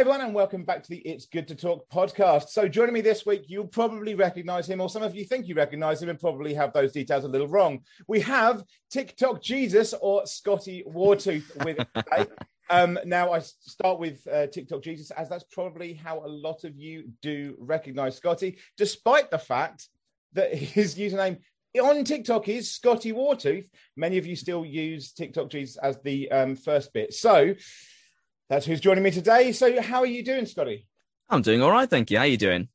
everyone, and welcome back to the It's Good to Talk podcast. So, joining me this week, you'll probably recognize him, or some of you think you recognize him and probably have those details a little wrong. We have TikTok Jesus or Scotty Wartooth with today. Um, now, I start with uh, TikTok Jesus, as that's probably how a lot of you do recognize Scotty, despite the fact that his username on TikTok is Scotty Wartooth. Many of you still use TikTok Jesus as the um, first bit. So, that's who's joining me today. So, how are you doing, Scotty? I'm doing all right, thank you. How are you doing?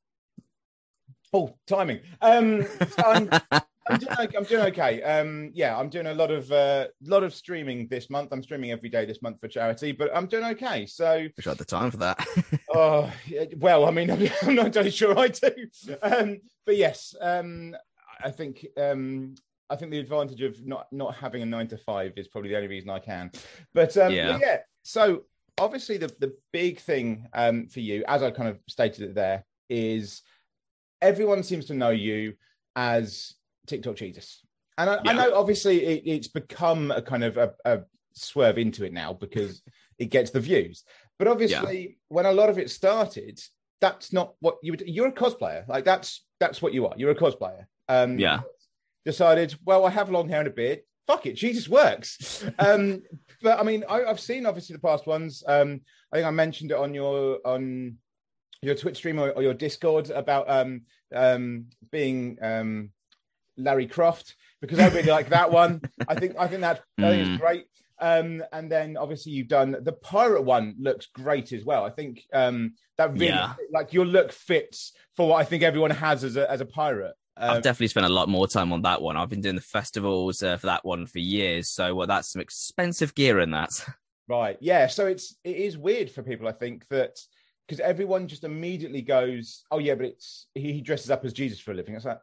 Oh, timing. Um, so I'm, I'm, doing okay. I'm doing okay. Um, yeah, I'm doing a lot of uh, lot of streaming this month. I'm streaming every day this month for charity, but I'm doing okay. So, wish I had the time for that. oh, well, I mean, I'm not entirely sure I do. Um, but yes, um, I think um, I think the advantage of not not having a nine to five is probably the only reason I can. But um, yeah. yeah. So obviously the the big thing um, for you, as I kind of stated it there, is everyone seems to know you as TikTok Jesus, and I, yeah. I know obviously it, it's become a kind of a, a, swerve into it now because it gets the views. But obviously, yeah. when a lot of it started, that's not what you would. You're a cosplayer, like that's that's what you are. You're a cosplayer. Um, yeah. Decided, well, I have long hair and a beard fuck it, Jesus works. Um, but I mean, I, have seen obviously the past ones. Um, I think I mentioned it on your on your Twitch stream or, or your Discord about um, um, being um, Lara Croft because I really like that one. I think I think that I think it's mm. great. Um, and then obviously you've done the pirate one looks great as well. I think um, that really yeah. like your look fits for what I think everyone has as a as a pirate. I've um, definitely spent a lot more time on that one. I've been doing the festivals uh, for that one for years, so well, that's some expensive gear in that. Right. Yeah. So it's it is weird for people. I think that because everyone just immediately goes, "Oh yeah, but it's he, dresses up as Jesus for a living." It's like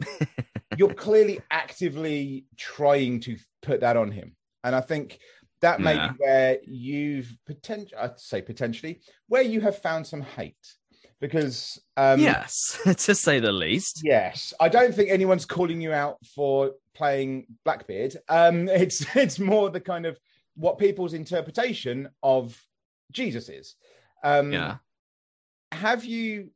you're clearly actively trying to put that on him, and I think that may yeah. be where you've potentially, I'd say potentially, where you have found some hate because um, yes, to say the least. Yes, I don't think anyone's calling you out for playing Blackbeard. Um, it's it's more the kind of what people's interpretation of Jesus is. Um, yeah. Have you?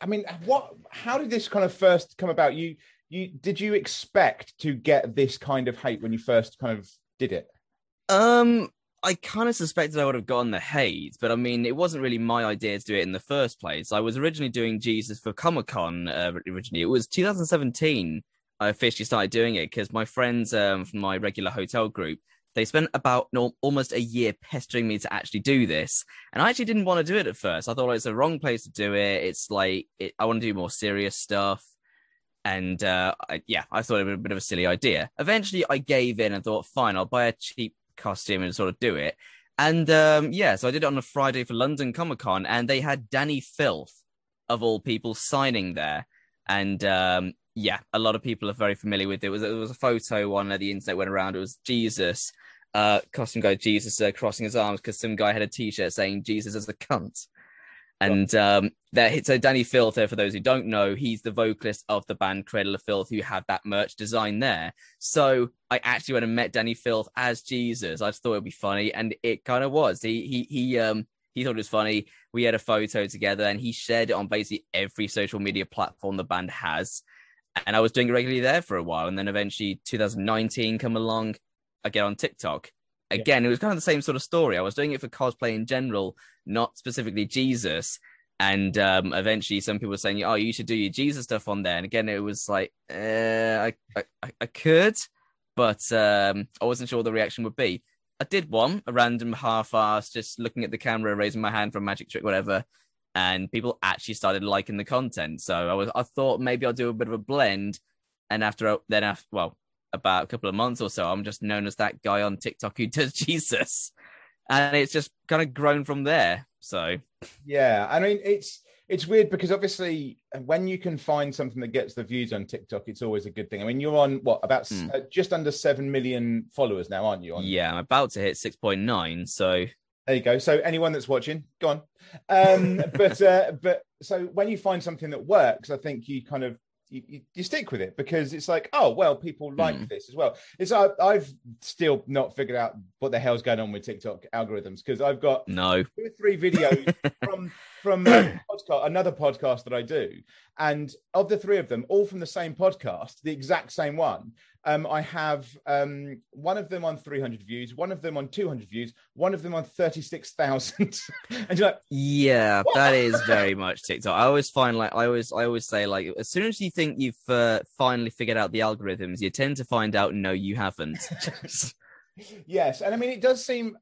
I mean, what? How did this kind of first come about? You you did you expect to get this kind of hate when you first kind of did it? Um, I kind of suspected I would have gotten the hate, but I mean, it wasn't really my idea to do it in the first place. I was originally doing Jesus for Comic Con. Uh, originally, it was 2017. I officially started doing it because my friends um, from my regular hotel group they spent about no, almost a year pestering me to actually do this, and I actually didn't want to do it at first. I thought it was the wrong place to do it. It's like it, I want to do more serious stuff, and uh, I, yeah, I thought it was a bit of a silly idea. Eventually, I gave in and thought, fine, I'll buy a cheap costume and sort of do it. And um, yeah, so I did it on a Friday for London Comic Con, and they had Dani Filth, of all people, signing there. And um, yeah, a lot of people are very familiar with it. It was, it was a photo on uh, the internet went around. It was Jesus, uh, costume guy Jesus uh, crossing his arms because some guy had a T-shirt saying Jesus is a cunt. And um, there, so Dani Filth, there, for those who don't know, he's the vocalist of the band Cradle of Filth, who had that merch design there. So I actually went and met Dani Filth as Jesus. I just thought it'd be funny, and it kind of was. He he he um he thought it was funny. We had a photo together, and he shared it on basically every social media platform the band has. And I was doing it regularly there for a while, and then eventually 2019 come along. I get on TikTok, again, yeah. it was kind of the same sort of story. I was doing it for cosplay in general, not specifically Jesus. And um, eventually, some people were saying, "Oh, you should do your Jesus stuff on there." And again, it was like, uh, I, I, I could, but um, I wasn't sure what the reaction would be. I did one, a random half-ass, just looking at the camera, raising my hand for a magic trick, whatever, and people actually started liking the content. So I was, I thought maybe I'll do a bit of a blend, and after then, after well, about a couple of months or so, I'm just known as that guy on TikTok who does Jesus. And it's just kind of grown from there. So yeah, I mean it's it's weird because obviously when you can find something that gets the views on TikTok, it's always a good thing. I mean, you're on what about mm. uh, just under seven million followers now, aren't you? On... Yeah, I'm about to hit six point nine. So there you go. So anyone that's watching, go on. Um, but uh, but so when you find something that works, I think you kind of you, you stick with it because it's like, oh well, people like Mm. this as well. It's I, I've still not figured out what the hell's going on with TikTok algorithms because I've got No. two or three videos from from podcast, another podcast that I do, and of the three of them, all from the same podcast, the exact same one. Um, I have um, one of them on 300 views, one of them on 200 views, one of them on 36,000. and you're like, Yeah, What? that is very much TikTok. I always find like I always I always say like as soon as you think you've uh, finally figured out the algorithms, you tend to find out no, you haven't. yes. And I mean, it does seem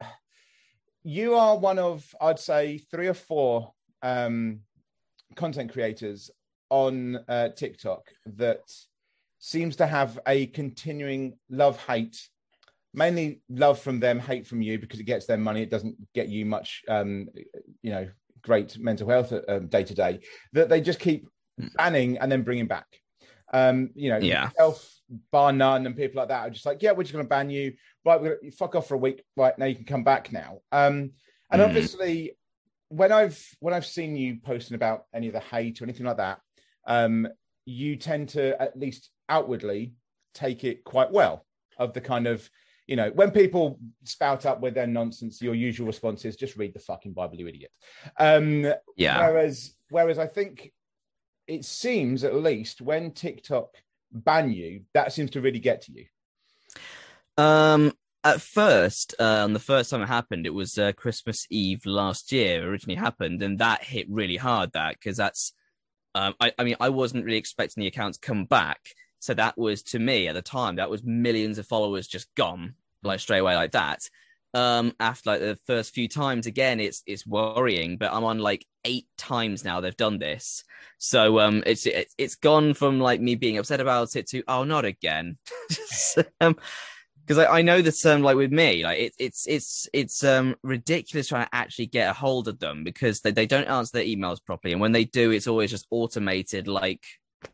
you are one of, I'd say, three or four um, content creators on uh, TikTok that seems to have a continuing love hate mainly love from them hate from you because it gets them money. It doesn't get you much um you know great mental health um, day to day that they just keep banning and then bringing back. Um you know Yeah. self bar none and people like that are just like yeah we're just going to ban you. Right we're gonna, fuck off for a week. Right now you can come back now. Um and Mm. obviously when i've when i've seen you posting about any of the hate or anything like that um you tend to at least outwardly take it quite well of the kind of you know when people spout up with their nonsense your usual response is just read the fucking bible you idiot um yeah. whereas whereas i think it seems at least when tiktok ban you that seems to really get to you Um, at first, uh, on the first time it happened, it was uh, Christmas Eve last year. Originally happened, and that hit really hard. That because that's, um, I, I mean, I wasn't really expecting the account to come back. So that was to me at the time, that was millions of followers just gone like straight away like that. Um, after like the first few times, again, it's it's worrying. But I'm on like eight times now they've done this, so um, it's it's it's gone from like me being upset about it to oh, not again. um, because I, I know that um like with me like it, it's it's it's um ridiculous trying to actually get a hold of them because they, they don't answer their emails properly and when they do it's always just automated like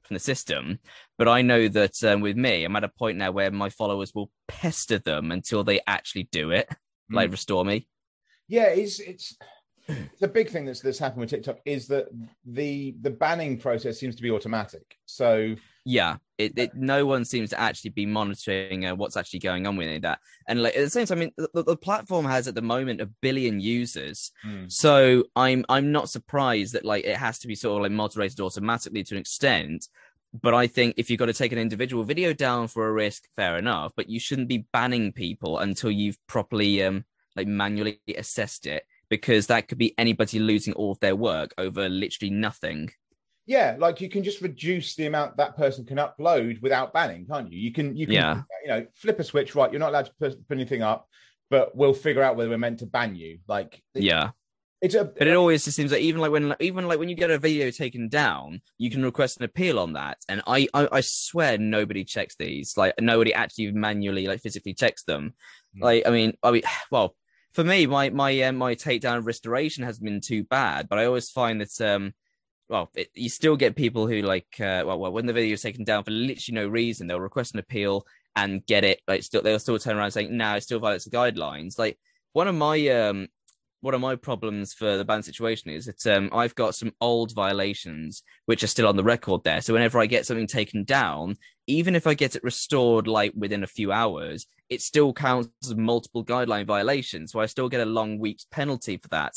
from the system but i know that um, with me i'm at a point now where my followers will pester them until they actually do it like restore me. Yeah it's it's a big thing that's that's happened with tiktok is that the the banning process seems to be automatic so yeah it, it no one seems to actually be monitoring uh, what's actually going on with any of that and like at the same time i mean the, the platform has at the moment a billion users mm, So I'm I'm not surprised that like it has to be sort of like moderated automatically to an extent. But I think if you've got to take an individual video down for a risk, fair enough. But you shouldn't be banning people until you've properly um like manually assessed it, because that could be anybody losing all of their work over literally nothing. yeah like you can just reduce the amount that person can upload without banning can't you you can you can Yeah. you know flip a switch right you're not allowed to put, anything up but we'll figure out whether we're meant to ban you like Yeah. it's a But it always just seems like even like when even like when you get a video taken down, you can request an appeal on that. And I I, I swear nobody checks these. Like nobody actually manually like physically checks them. Hmm. Like I mean I mean well for me my my uh, my takedown restoration hasn't been too bad, but I always find that um well it, you still get people who like uh, well, well when the video is taken down for literally no reason they'll request an appeal and get it like still they'll still turn around saying no it still violates the guidelines. Like one of my um one of my problems for the ban situation is that um, I've got some old violations which are still on the record there. So whenever I get something taken down, even if I get it restored like within a few hours, it still counts as multiple guideline violations. So I still get a long week's penalty for that.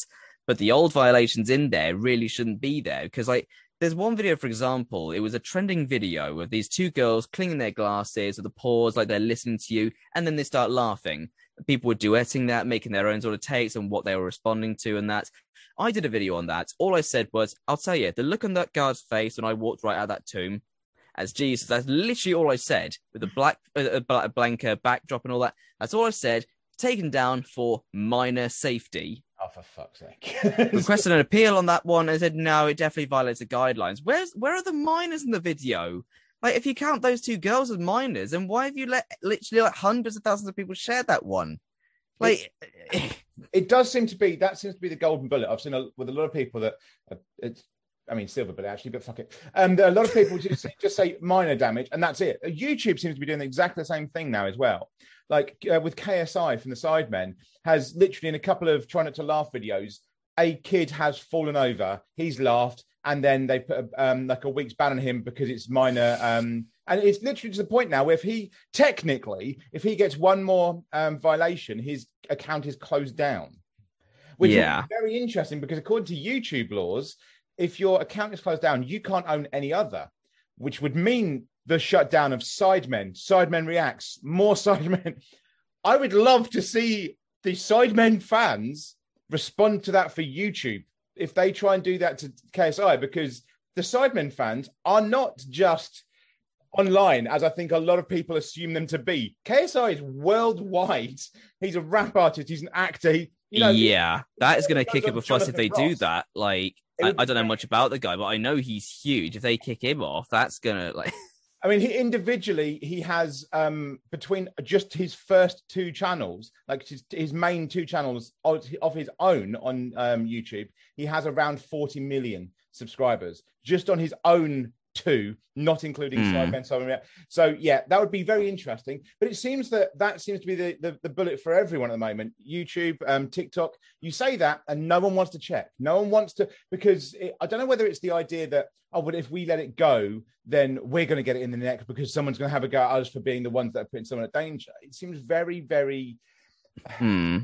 But the old violations in there really shouldn't be there because like there's one video, for example, it was a trending video of these two girls cleaning their glasses with the pause, like they're listening to you, and then they start laughing people were duetting that, making their own sort of takes on what they were responding to, and that. I did a video on that. All I said was, I'll tell you, the look on that guard's face when I walked right out of that tomb, as Jesus. That's literally all I said with a black, a, a blank uh, backdrop and all that. That's all I said. Taken down for minor safety. oh for fuck's sake Requested an appeal on that one and said no, it definitely violates the guidelines. Where's where are the minors in the video? Like, if you count those two girls as minors, then why have you let literally like hundreds of thousands of people share that one? Like, it does seem to be that seems to be the golden bullet. I've seen a, with a lot of people that uh, it's, I mean, silver bullet actually, but fuck it. And a lot of people just say, just say minor damage, and that's it. YouTube seems to be doing exactly the same thing now as well. Like uh, with KSI from the Sidemen, has literally in a couple of try not to laugh videos, a kid has fallen over. He's laughed. and then they put a, um, like a week's ban on him because it's minor. Um, and it's literally to the point now where if he technically, if he gets one more um, violation, his account is closed down. Which Yeah. is very interesting because according to YouTube laws, if your account is closed down, you can't own any other, which would mean the shutdown of Sidemen, Sidemen Reacts, more Sidemen. I would love to see the Sidemen fans respond to that for YouTube if they try and do that to KSI because the Sidemen fans are not just online as I think a lot of people assume them to be. KSI is worldwide. He's a rap artist. He's an actor. He, you know, yeah, that is going to kick up a fuss if they do that. Like, I, I don't know much about the guy, but I know he's huge. If they kick him off, that's gonna like, I mean, he individually he has um between just his first two channels, like his, his main two channels of of his own on um, YouTube, he has around 40 million subscribers just on his own two, not including Hmm. Sidemen. So yeah, that would be very interesting. But it seems that that seems to be the, the, the bullet for everyone at the moment. YouTube, um, TikTok. You say that, and no one wants to check. No one wants to because it, I don't know whether it's the idea that oh, but if we let it go, then we're going to get it in the neck because someone's going to have a go at us for being the ones that are putting someone at danger. It seems very, very hmm.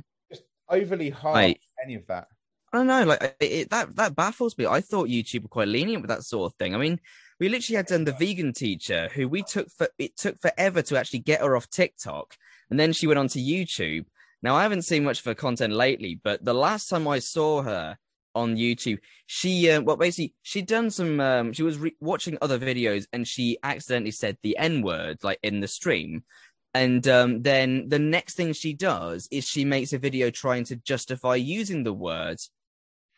overly hard. Like- any of that. I don't know, like it, it- that that baffles me. I thought YouTube were quite lenient with that sort of thing. I mean, we literally had done the vegan teacher who we took for it took forever to actually get her off TikTok, and then she went onto YouTube. Now I haven't seen much of her content lately, but the last time I saw her on YouTube, she uh, well basically she'd done some um, she was re- watching other videos and she accidentally said the n word like in the stream. And um, then the next thing she does is she makes a video trying to justify using the word.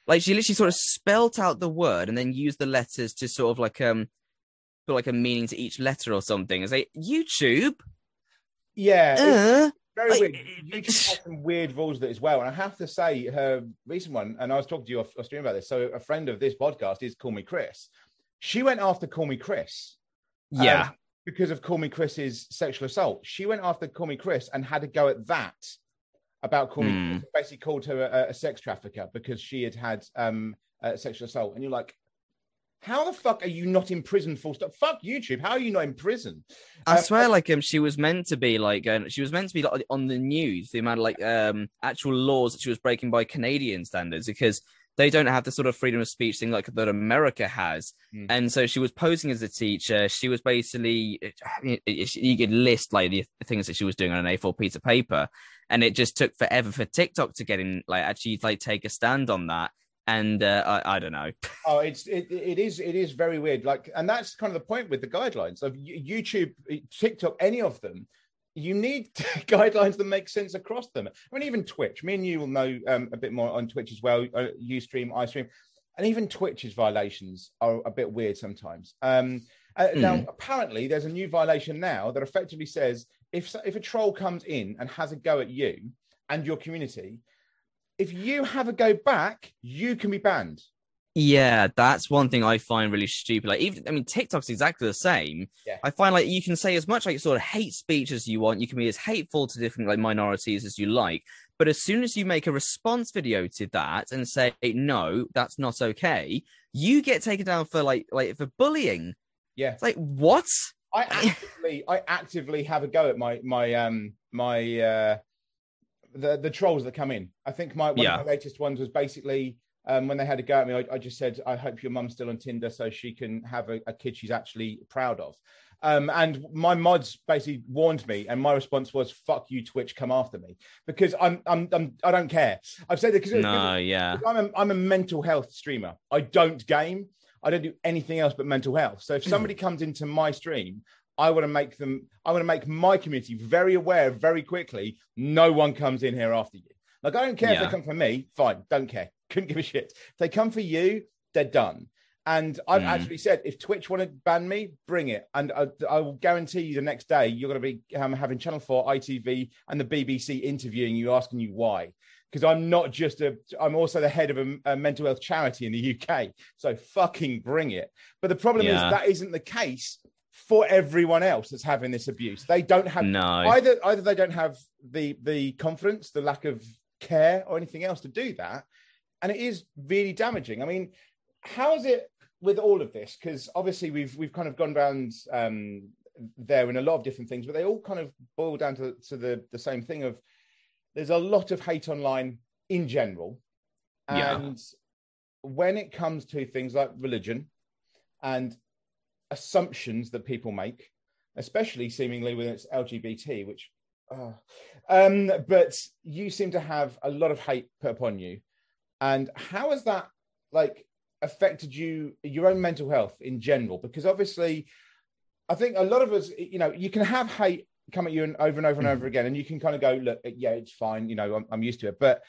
Like she literally sort of spelt out the word and then used the letters to sort of like um put like a meaning to each letter or something. It's like YouTube. Yeah, Uh, very like- weird. YouTube has some weird rules that as well. And I have to say, her recent one, and I was talking to you off, off stream about this. So a friend of this podcast is Call Me Chris. She went after Call Me Chris. um, yeah. because of Call Me Chris's sexual assault. She went after Call Me Chris and had a go at that about calling Hmm. Basically called her a, a sex trafficker because she had had um, a sexual assault. And you're like, how the fuck are you not in prison? Full stop. Fuck YouTube. How are you not in prison? I uh, swear, like um, she was meant to be like, uh, she was meant to be like on the news. The amount of like um actual laws that she was breaking by Canadian standards because they don't have the sort of freedom of speech thing like that America has. Hmm. And so she was posing as a teacher. She was basically you could list like the things that she was doing on an A4 piece of paper, and it just took forever for TikTok to get in, like actually like take a stand on that. And uh, I, I don't know. Oh, it's it, it is it is very weird. Like, and that's kind of the point with the guidelines of YouTube, TikTok, any of them. You need guidelines that make sense across them. I mean, even Twitch. Me and you will know um, a bit more on Twitch as well. Uh, you stream, I stream, and even Twitch's violations are a bit weird sometimes. Um, uh, Now, Hmm. apparently, there's a new violation now that effectively says if if a troll comes in and has a go at you and your community, if you have a go back, you can be banned. Yeah, that's one thing I find really stupid. Like, even I mean, TikTok's exactly the same. Yeah. I find like you can say as much like sort of hate speech as you want. You can be as hateful to different like minorities as you like. But as soon as you make a response video to that and say no, that's not okay, you get taken down for like like for bullying. Yeah. It's like what? I actively, I actively have a go at my my um my uh the the trolls that come in. I think my one Yeah. of my latest ones was basically um when they had a go at me. I, I just said, I hope your mum's still on Tinder so she can have a, a kid she's actually proud of. Um, and my mods basically warned me, and my response was, "Fuck you, Twitch, come after me," because I'm, I'm, I'm I don't care. I've said it because No, yeah, I'm a, I'm a mental health streamer. I don't game. I don't do anything else but mental health. So if somebody comes into my stream, I want to make them. I want to make my community very aware very quickly. No one comes in here after you. Like I don't care if they come for me. Fine, don't care. Couldn't give a shit. If they come for you, they're done. And I've Mm. actually said, if Twitch want to ban me, bring it. And I, I will guarantee you the next day you're going to be um, having Channel 4, ITV, and the BBC interviewing you, asking you why. Because I'm not just a, I'm also the head of a, a mental health charity in the UK. So fucking bring it. But the problem Yeah. is that isn't the case for everyone else that's having this abuse. They don't have no. either either they don't have the the confidence the lack of care or anything else to do that and it is really damaging i mean how is it with all of this, because obviously we've we've kind of gone around um, there in a lot of different things, but they all kind of boil down to, to the the same thing of there's a lot of hate online in general, and yeah. when it comes to things like religion and assumptions that people make, especially seemingly when it's LGBT, which. Uh, um, but you seem to have a lot of hate put upon you, and how has that like affected you your own mental health in general? Because obviously, I think a lot of us, you know, you can have hate come at you and over and over and over again, and you can kind of go, look, yeah, it's fine, you know, I'm, I'm used to it, but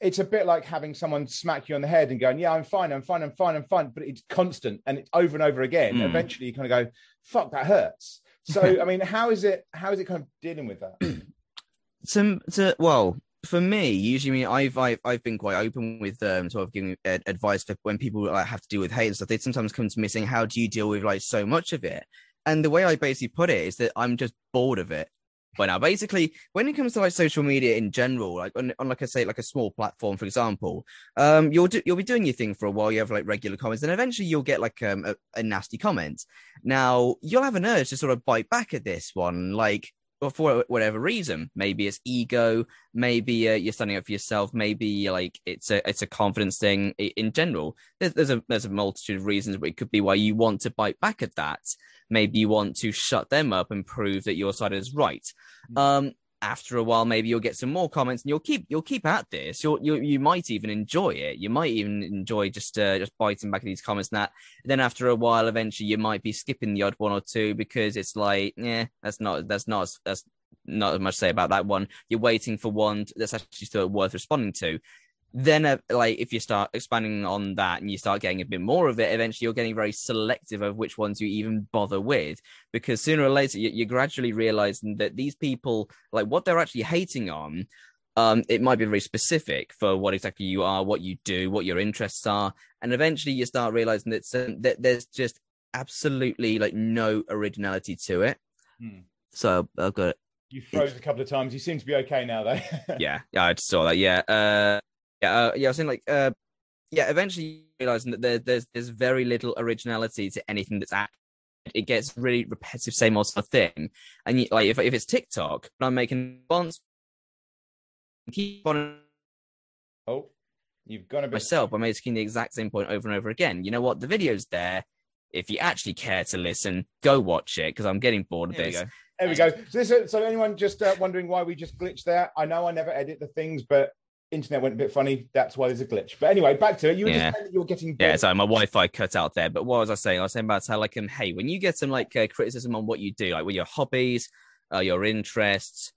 it's a bit like having someone smack you on the head and going, "Yeah, I'm fine, I'm fine, I'm fine, I'm fine," but it's constant and it's over and over again. Mm. Eventually, you kind of go, "Fuck, that hurts." So, I mean, how is it? How is it kind of dealing with that? to, to well, for me, usually, I've I've I've been quite open with um sort of giving advice for when people like, have to deal with hate and stuff. They sometimes come to me saying, "How do you deal with like so much of it?" And the way I basically put it is that I'm just bored of it by now. Basically, when it comes to like social media in general, like on, on like I say, like a small platform, for example, um, you'll do, you'll be doing your thing for a while. You have like regular comments, and eventually you'll get like um, a, a nasty comment. Now you'll have an urge to sort of bite back at this one, like or for whatever reason. Maybe it's ego. Maybe uh, you're standing up for yourself. Maybe like it's a it's a confidence thing in general. There's, there's a there's a multitude of reasons, but it could be why you want to bite back at that. Maybe you want to shut them up and prove that your side is right. Mm. Um, after a while, maybe you'll get some more comments, and you'll keep you'll keep at this. You'll you you might even enjoy it. You might even enjoy just uh, just biting back at these comments. And that then after a while, eventually, you might be skipping the odd one or two because it's like, yeah, that's not that's not that's not as much to say about that one. You're waiting for one that's actually still worth responding to then uh, like if you start expanding on that and you start getting a bit more of it eventually you're getting very selective of which ones you even bother with because sooner or later you, are gradually realizing that these people like what they're actually hating on um it might be very specific for what exactly you are what you do what your interests are and eventually you start realizing that, that there's just absolutely like no originality to it hmm. so i've got you froze a couple of times. You seem to be okay now, though. yeah, yeah, I saw that. Yeah, uh, yeah, uh, yeah. I was saying like, uh, yeah. Eventually, realizing that there, there's there's very little originality to anything that's at. It gets really repetitive, same old sort of thing. And you, like, if if it's TikTok, I'm making bonds, keep on. Oh, you've gone a bit. Myself, I'm making the exact same point over and over again. You know what? The video's there. If you actually care to listen, go watch it because I'm getting bored of there this. There we go. So, this, so anyone just uh, wondering why we just glitched there? I know I never edit the things, but internet went a bit funny. That's why there's a glitch. But anyway, back to it. You were yeah. just saying that you were getting bored. yeah. So my Wi-Fi cut out there. But what was I saying? I was saying about how like um, hey, when you get some like uh, criticism on what you do, like with your hobbies, uh, your interests,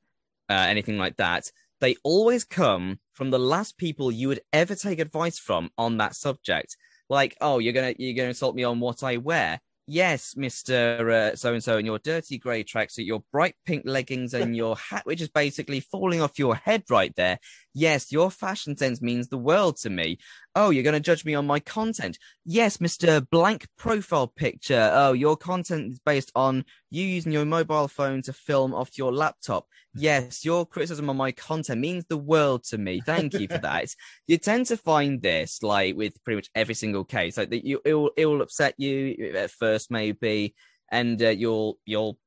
uh, anything like that, they always come from the last people you would ever take advice from on that subject. Like, oh, you're gonna you're gonna insult me on what I wear yes, Mister uh, So and So, in your dirty grey tracksuit, your bright pink leggings, and your hat, which is basically falling off your head right there. Yes, your fashion sense means the world to me. Oh, you're going to judge me on my content. Yes, Mr. Blank profile picture. Oh, your content is based on you using your mobile phone to film off your laptop. Yes, your criticism on my content means the world to me. Thank you for that. you tend to find this like with pretty much every single case. Like that you it will, it will upset you at first maybe and uh, you'll you'll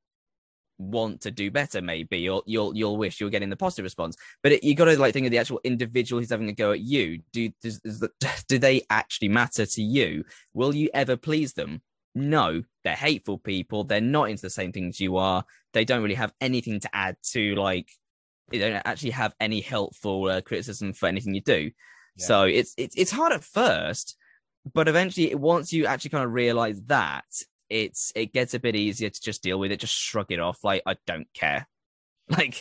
want to do better maybe you'll you'll you'll wish you're getting the positive response. But it, you got to like think of the actual individual who's having a go at you. Do does, the, do they actually matter to you? Will you ever please them? No. They're hateful people. They're not into the same things you are. They don't really have anything to add to like they don't actually have any helpful uh, criticism for anything you do. Yeah. so it's, it's it's hard at first but eventually once you actually kind of realize that it's it gets a bit easier to just deal with it, just shrug it off, like I don't care. Like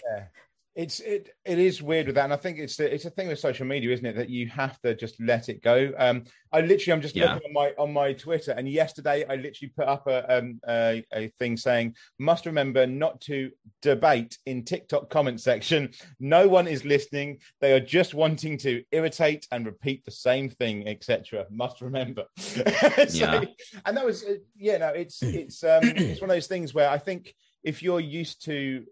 it's it it is weird with that, and I think it's the, it's a thing with social media, isn't it? That you have to just let it go. Um, I literally, I'm just yeah. looking on my on my Twitter, and yesterday I literally put up a um a, a, thing saying, "Must remember not to debate in TikTok comment section. No one is listening. They are just wanting to irritate and repeat the same thing, etc. Must remember." so, yeah. and that was uh, yeah, no, it's it's um it's one of those things where I think if you're used to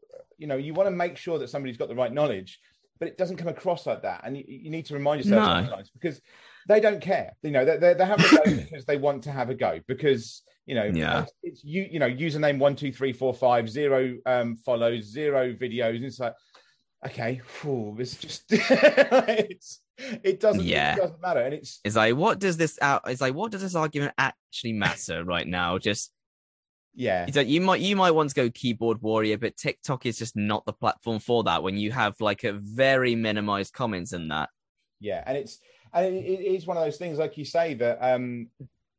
you know you want to make sure that somebody's got the right knowledge but it doesn't come across like that. And you, you need to remind yourself No. sometimes because they don't care. You know, they they they have a go because they want to have a go because you know Yeah. it's, you you know username one two three four five zero um follows zero videos. And it's like okay, phew, it's just it's it doesn't Yeah. it doesn't matter, and it's It's like, what does this out? It's like, what does this argument actually matter right now? Just yeah like you might you might want to go keyboard warrior, but TikTok is just not the platform for that. When you have like a very minimized comments in that. yeah and it's and it, it is one of those things like you say that um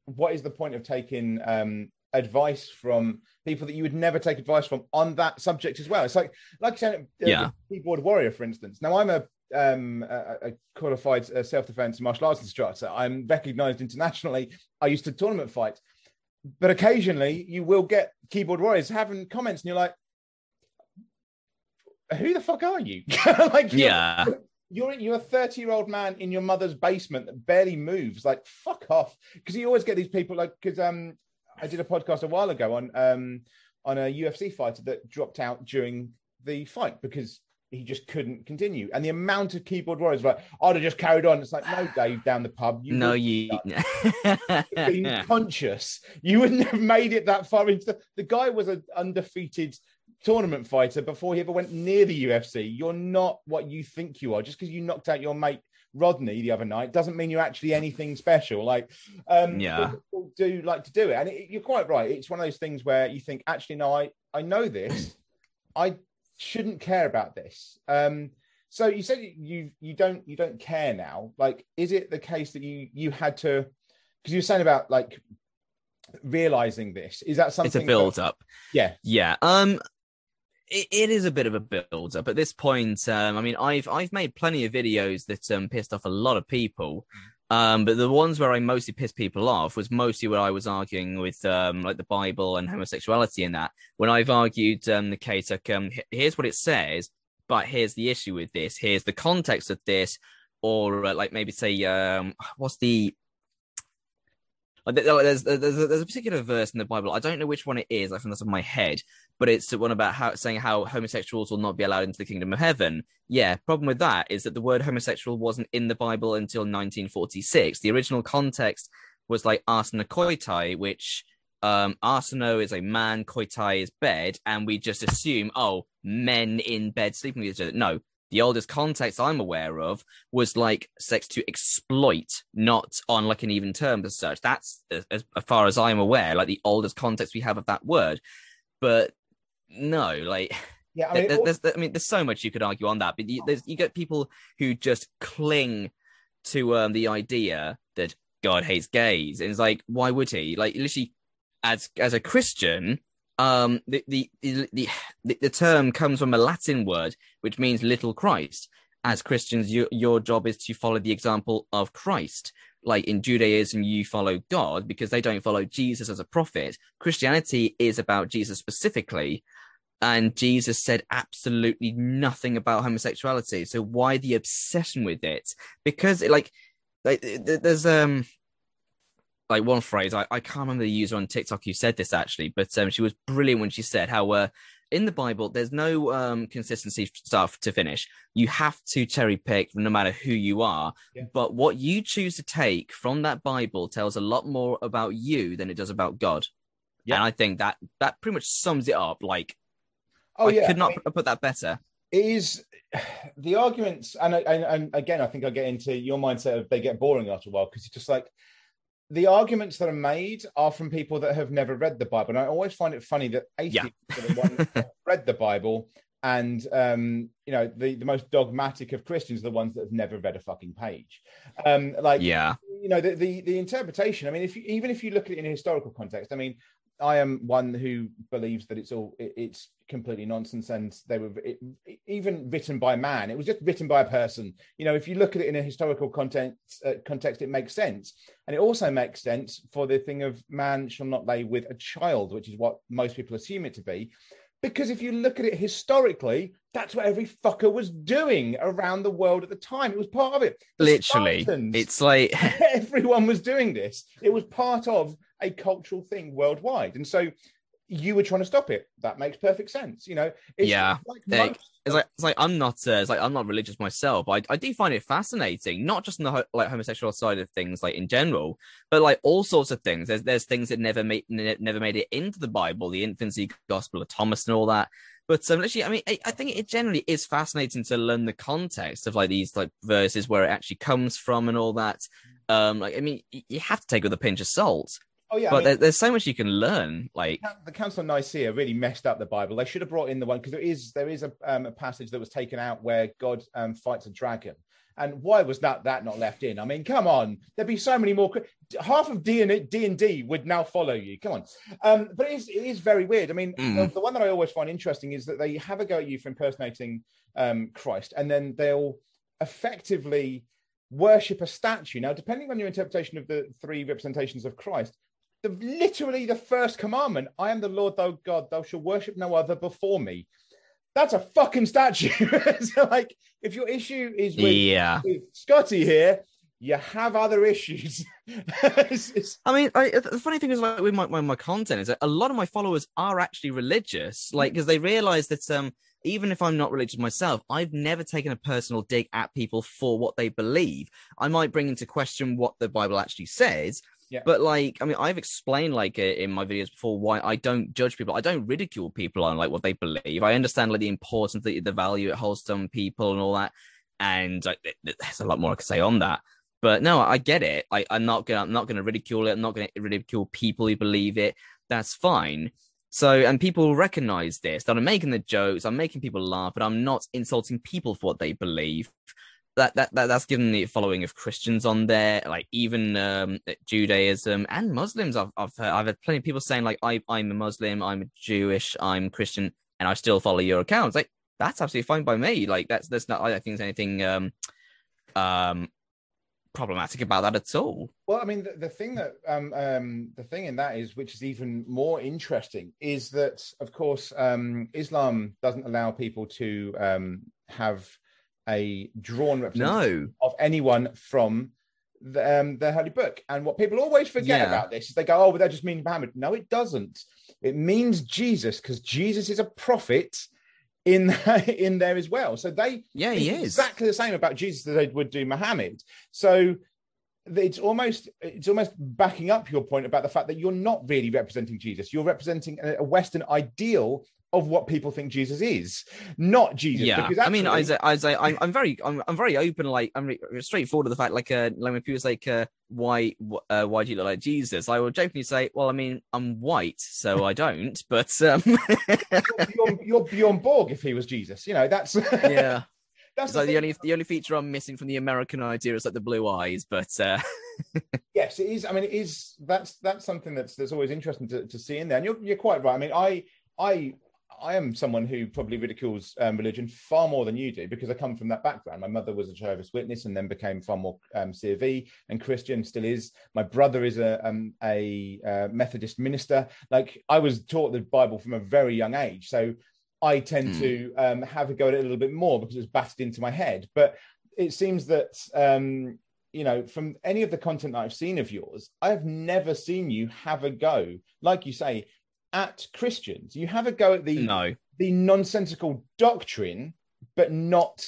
what is the point of taking um advice from people that you would never take advice from on that subject as well it's like like saying uh, Yeah. keyboard warrior for instance now i'm a um a, a qualified uh, self-defense martial arts instructor i'm recognized internationally i used to tournament fight but occasionally you will get keyboard warriors having comments and you're like who the fuck are you? Like you're- Yeah, you're you're a 30 year old man in your mother's basement that barely moves. Like fuck off. Because you always get these people like because um i did a podcast a while ago on um on a ufc fighter that dropped out during the fight because he just couldn't continue and the amount of keyboard warriors were like i'd have just carried on it's like no dave down the pub you no, you. being conscious you wouldn't have made it that far into the, the guy was an undefeated tournament fighter before he ever went near the UFC. You're not what you think you are. Just because you knocked out your mate Rodney the other night doesn't mean you're actually anything special. Like, um, Yeah. people do like to do it, and it, you're quite right. It's one of those things where you think, actually, no, I I know this. I shouldn't care about this. Um, so you said you you don't you don't care now. Like, is it the case that you you had to? Because you were saying about like realizing this. Is that something? it's a that- build up. yeah. Yeah. Um it, it is a bit of a build up at this point. Um, I mean, I've I've made plenty of videos that um pissed off a lot of people. Um, but the ones where I mostly pissed people off was mostly where I was arguing with um like the Bible and homosexuality and that. When I've argued um the case like um here's what it says, but here's the issue with this. Here's the context of this, or uh, like maybe say um what's the like, there- There's, there's, there's a particular verse in the Bible. I don't know which one it is. I think that's on my head, but it's the one about how saying how homosexuals will not be allowed into the kingdom of heaven. Yeah, problem with that is that the word homosexual wasn't in the Bible until 1946. The original context was like arsenokoitai, which um arseno is a man, koitai is bed, and we just assume oh men in bed sleeping with each other. No, the oldest context I'm aware of was like sex to exploit, not on like an even term as such. That's as, as far as I'm aware, like the oldest context we have of that word. But no, like Yeah, I mean, there- there's, I mean, there's so much you could argue on that, but you, there's, you get people who just cling to um, the idea that God hates gays, and it's like, why would he? Like, literally, as as a Christian, um, the the the the, term comes from a Latin word which means little Christ. As Christians, your your job is to follow the example of Christ. Like in Judaism, you follow God because they don't follow Jesus as a prophet. Christianity is about Jesus specifically, and Jesus said absolutely nothing about homosexuality. So why the obsession with it? Because it, like, like there's um like one phrase I, I can't remember the user on TikTok who said this actually, but um she was brilliant when she said how uh in the Bible there's no um consistency stuff to finish. You have to cherry pick no matter who you are. Yeah. But what you choose to take from that Bible tells a lot more about you than it does about God. Yeah. And I think that that pretty much sums it up. Like oh I yeah, could I not mean, put that better. it is the arguments, and, and and again, I think I get into your mindset of they get boring after a while because it's just like the arguments that are made are from people that have never read the Bible. And I always find it funny that atheists are the ones that read the Bible, and um, you know, the, the most dogmatic of Christians are the ones that have never read a fucking page. Um, like Yeah. you know the, the the interpretation i mean if you, even if you look at it in a historical context i mean i am one who believes that it's all it, it's completely nonsense and they were it, even written by man it was just written by a person. You know if you look at it in a historical content uh, context it makes sense. And it also makes sense for the thing of man shall not lay with a child which is what most people assume it to be because if you look at it historically, that's what every fucker was doing around the world at the time. It was part of it. Literally. Spartans, It's like everyone was doing this. It was part of a cultural thing worldwide. And so you were trying to stop it. That makes perfect sense. You know, it's Yeah, like they- most It's like it's like I'm not uh, it's like I'm not religious myself. I I do find it fascinating, not just in the ho- like homosexual side of things, like in general, but like all sorts of things. There's there's things that never made ne- never made it into the Bible, the infancy gospel of Thomas and all that. But um, literally, I mean, I, I think it generally is fascinating to learn the context of like these like verses where it actually comes from and all that. Um, like I mean, you have to take it with a pinch of salt, Oh yeah, I but mean, there, there's so much you can learn. Like, the Council of Nicaea really messed up the Bible. They should have brought in the one because there is there is a, um, a passage that was taken out where God um, fights a dragon. And why was that that not left in? I mean, come on, there'd be so many more. Half of D and D and D would now follow you. Come on, um, but it is, it is very weird. I mean, Mm. the, the one that I always find interesting is that they have a go at you for impersonating um, Christ, and then they'll effectively worship a statue. Now, depending on your interpretation of the three representations of Christ, the literally the first commandment i am the lord thou god thou shalt worship no other before me that's a fucking statue so like if your issue is with, yeah. with scotty here you have other issues I mean, I, the funny thing is, like with my, my my content, is that a lot of my followers are actually religious, like because they realize that um even if I'm not religious myself, I've never taken a personal dig at people for what they believe. I might bring into question what the Bible actually says, Yeah. but like, I mean, I've explained like in my videos before why I don't judge people. I don't ridicule people on like what they believe. I understand like the importance, the the value it holds to some people and all that, and like, th- th- there's a lot more I could say on that. But no, I get it. I, I'm not gonna I'm not gonna ridicule it. I'm not gonna ridicule people who believe it. That's fine. So and people recognize this that I'm making the jokes, I'm making people laugh, but I'm not insulting people for what they believe. That that, that that's given the following of Christians on there, like even um, Judaism and Muslims. I've I've heard, I've had plenty of people saying like I I'm a Muslim, I'm Jewish, I'm Christian, and I still follow your accounts. Like that's absolutely fine by me. Like that's that's not I don't think there's anything um um problematic about that at all. well i mean the, the thing that um, um the thing in that is which is even more interesting is that of course um islam doesn't allow people to um have a drawn representation No. of anyone from the, um, the Holy Book. And what people always forget Yeah. about this is they go, oh, but that just means Muhammad. No, it doesn't. It means Jesus because Jesus is a prophet in in there as well. So they Yeah, he is. exactly the same about Jesus that they would do Muhammad. So it's almost it's almost backing up your point about the fact that you're not really representing Jesus. You're representing a Western ideal of what people think Jesus is, not Jesus. Yeah, because I mean, Isaiah, Isaiah, I'm, I'm very, I'm, I'm very open. Like, I'm straightforward to the fact, like, uh, like when people say, like, uh, why, uh, why do you look like Jesus? I will jokingly say, well, I mean, I'm white, so I don't. But, um, you're, you're Bjorn Borg if he was Jesus. You know, that's yeah, that's it's like the only, the only feature I'm missing from the American idea is like the blue eyes. But, uh, yes, it is. I mean, it is. That's that's something that's that's always interesting to, to see in there. And you're you're quite right. I mean, I I I am someone who probably ridicules um, religion far more than you do because I come from that background. My mother was a Jehovah's Witness and then became far more um, CV and Christian. Still is. My brother is a um, a uh, Methodist minister. Like I was taught the Bible from a very young age, so I tend Hmm. to um, have a go at it a little bit more because it's battered into my head. But it seems that um, you know, from any of the content that I've seen of yours, I have never seen you have a go, like you say, at Christians. You have a go at the no, the nonsensical doctrine, but not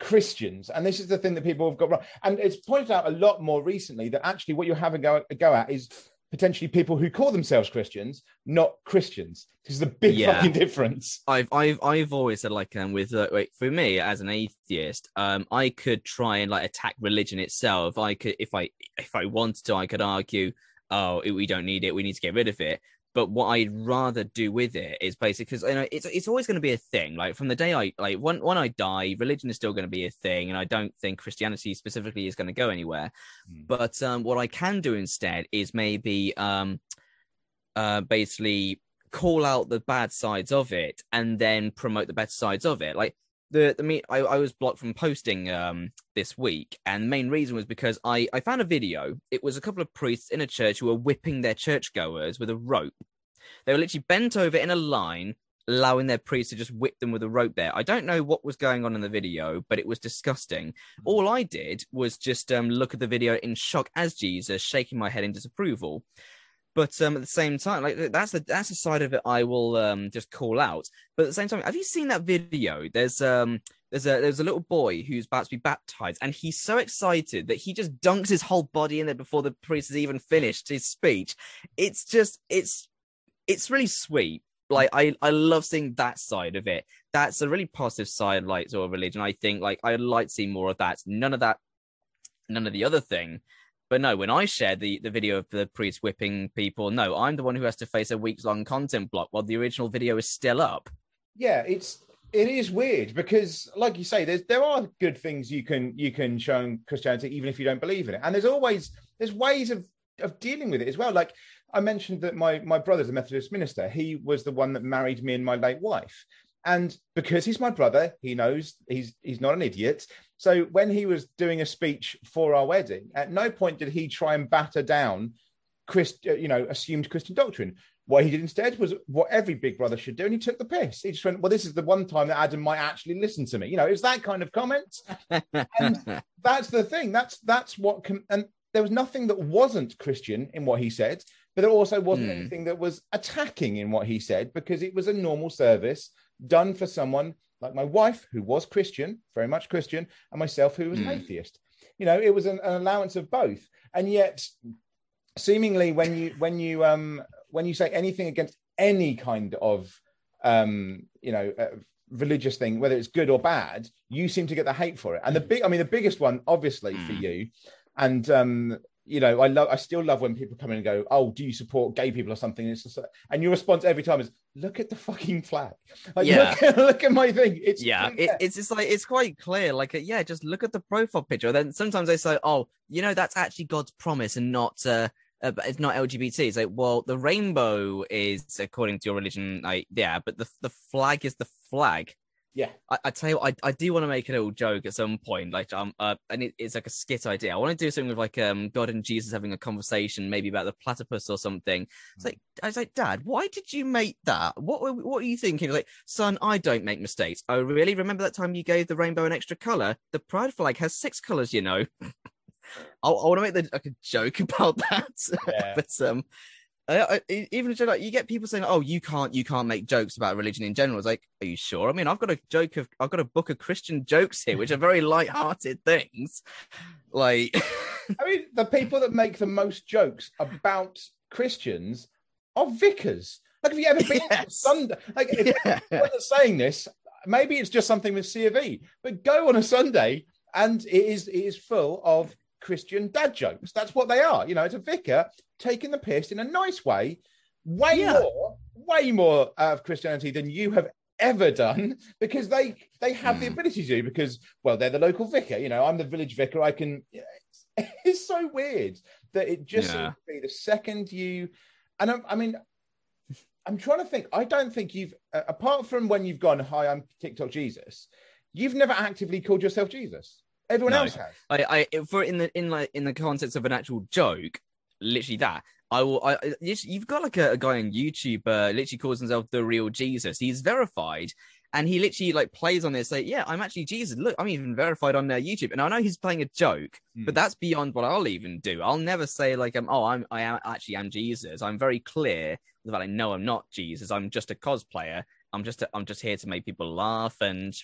Christians. And this is the thing that people have got wrong. And it's pointed out a lot more recently that actually what you're having a go, a go at is potentially people who call themselves Christians, not Christians. This is the big Yeah. fucking difference. I've I've I've always said like um with uh, wait, for me as an atheist um I could try and like attack religion itself I could if I if I wanted to I could argue oh it, we don't need it we need to get rid of it but what I'd rather do with it is basically because you know it's it's always going to be a thing like from the day I like when when I die religion is still going to be a thing and I don't think Christianity specifically is going to go anywhere Hmm. but um what I can do instead is maybe um uh basically call out the bad sides of it and then promote the better sides of it. Like the the me I, I was blocked from posting um this week, and the main reason was because I I found a video. It was a couple of priests in a church who were whipping their churchgoers with a rope. They were literally bent over in a line, allowing their priest to just whip them with a rope there. I don't know what was going on in the video, but it was disgusting. All I did was just um look at the video in shock as Jesus, shaking my head in disapproval But um, at the same time, like that's the that's the side of it I will um just call out. But at the same time, have you seen that video? There's um there's a there's a little boy who's about to be baptized, and he's so excited that he just dunks his whole body in there before the priest has even finished his speech. It's just it's it's really sweet. Like I I love seeing that side of it. That's a really positive side, like sort of religion. I think like I'd like to see more of that. None of that, none of the other thing. But no, when I share the, the video of the priest whipping people, no, I'm the one who has to face a weeks long content block while the original video is still up. Yeah, it's it is weird because, like you say, there's there are good things you can you can show in Christianity even if you don't believe in it, and there's always there's ways of of dealing with it as well. Like I mentioned that my my brother's a Methodist minister. He was the one that married me and my late wife, and because he's my brother, he knows he's he's not an idiot. So when he was doing a speech for our wedding, at no point did he try and batter down Christ, uh, you know, assumed Christian doctrine. What he did instead was what every big brother should do, and he took the piss. He just went, "Well, this is the one time that Adam might actually listen to me." You know, it's that kind of comment, and that's the thing. That's that's what. Com- and there was nothing that wasn't Christian in what he said, but there also wasn't Hmm. anything that was attacking in what he said because it was a normal service done for someone like my wife, who was Christian, very much Christian, and myself, who was an Hmm. atheist. You know, it was an, an allowance of both, and yet, seemingly, when you when you um when you say anything against any kind of um you know uh, religious thing, whether it's good or bad, you seem to get the hate for it. And the big, I mean, the biggest one, obviously, for Mm. you, and um you know, I love, I still love when people come in and go, "Oh, do you support gay people or something?" And, it's just, and your response every time is, "Look at the fucking flag! Like, Yeah. look, at, look at my thing. It's yeah, it, it's just like it's quite clear. Like, yeah, just look at the profile picture. Then sometimes they say, "Oh, you know, that's actually God's promise and not uh, uh but it's not LGBT." It's like, well, the rainbow is according to your religion, like, yeah, but the the flag is the flag. Yeah, I, I tell you, what, I, I do want to make a little joke at some point, like um, uh, and it, it's like a skit idea. I want to do something with like um, God and Jesus having a conversation, maybe about the platypus or something. It's like I was like, Dad, why did you make that? What were- what are you thinking? Like, son, I don't make mistakes. Oh, really? Remember that time you gave the rainbow an extra color? The pride flag has six colors, you know. I, I want to make the, like a joke about that, Yeah. but um. I, uh, I, uh, even a joke like you get people saying, "Oh, you can't, you can't make jokes about religion in general." It's like, are you sure? I mean, I've got a joke of, I've got a book of Christian jokes here, which are very light-hearted things. Like, I mean, the people that make the most jokes about Christians are vicars. Like, have you ever been to Yes. Sunday? Like, if yeah, saying this, maybe it's just something with C of E, but go on a Sunday and it is it is full of Christian dad jokes. That's what they are. You know, it's a vicar taking the piss in a nice way, way Yeah. more, way more out of Christianity than you have ever done because they they have the Hmm. ability to because well they're the local vicar you know i'm the village vicar i can it's, it's so weird that it just Yeah. seems to be the second you and I, I mean i'm trying to think i don't think you've uh, apart from when you've gone hi i'm tiktok jesus you've never actively called yourself jesus everyone No. else has I, I, for in the in like in the context of an actual joke, literally that. I will. I, you've got like a, a guy on YouTube, uh, literally calls himself the real Jesus. He's verified, and he literally like plays on this. Like, yeah, I'm actually Jesus. Look, I'm even verified on uh, YouTube, and I know he's playing a joke, Hmm. but that's beyond what I'll even do. I'll never say like, um, oh, I'm I am actually am Jesus. I'm very clear that I know I'm not Jesus. I'm just a cosplayer. I'm just I'm just here to make people laugh and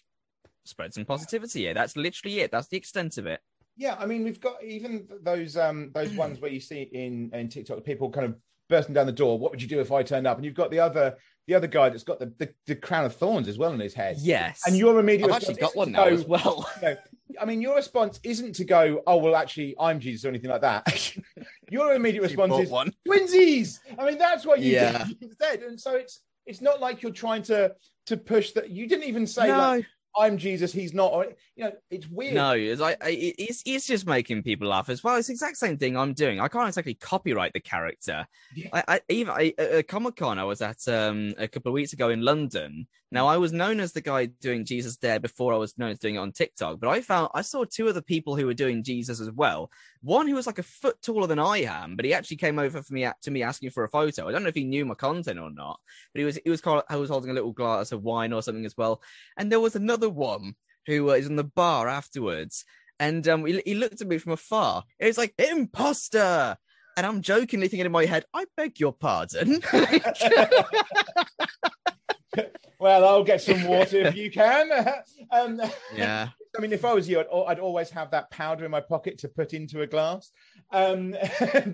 spread some positivity. Yeah, that's literally it. That's the extent of it. Yeah, I mean, we've got even those um those ones where you see in in TikTok people kind of bursting down the door. What would you do if I turned up? And you've got the other the other guy that's got the the, the crown of thorns as well in his head. Yes, And your immediate I've actually got one now to as well. go- I mean, your response isn't to go, "Oh, well, actually, I'm Jesus" or anything like that. your immediate response is one. twinsies. I mean, that's what you Yeah. did instead. And so it's it's not like you're trying to to push that. You didn't even say no, like, "I'm Jesus," he's not. You know, it's weird. no, it's like it's it's just making people laugh as well. It's the exact same thing I'm doing. I can't exactly copyright the character. Yeah. I, I even I, at Comic Con I was at um a couple of weeks ago in London. Now I was known as the guy doing Jesus there before I was known as doing it on TikTok, but I found I saw two other people who were doing Jesus as well. One who was like a foot taller than I am, but he actually came over for me to me asking for a photo. I don't know if he knew my content or not, but he was he was called, I was holding a little glass of wine or something as well. And there was another one who uh, in the bar afterwards, and um he, he looked at me from afar. It was like imposter. and I'm jokingly thinking in my head, I beg your pardon. well, I'll get some water if you can. um, yeah. I mean, if I was you, I'd, I'd, always have that powder in my pocket to put into a glass. Um,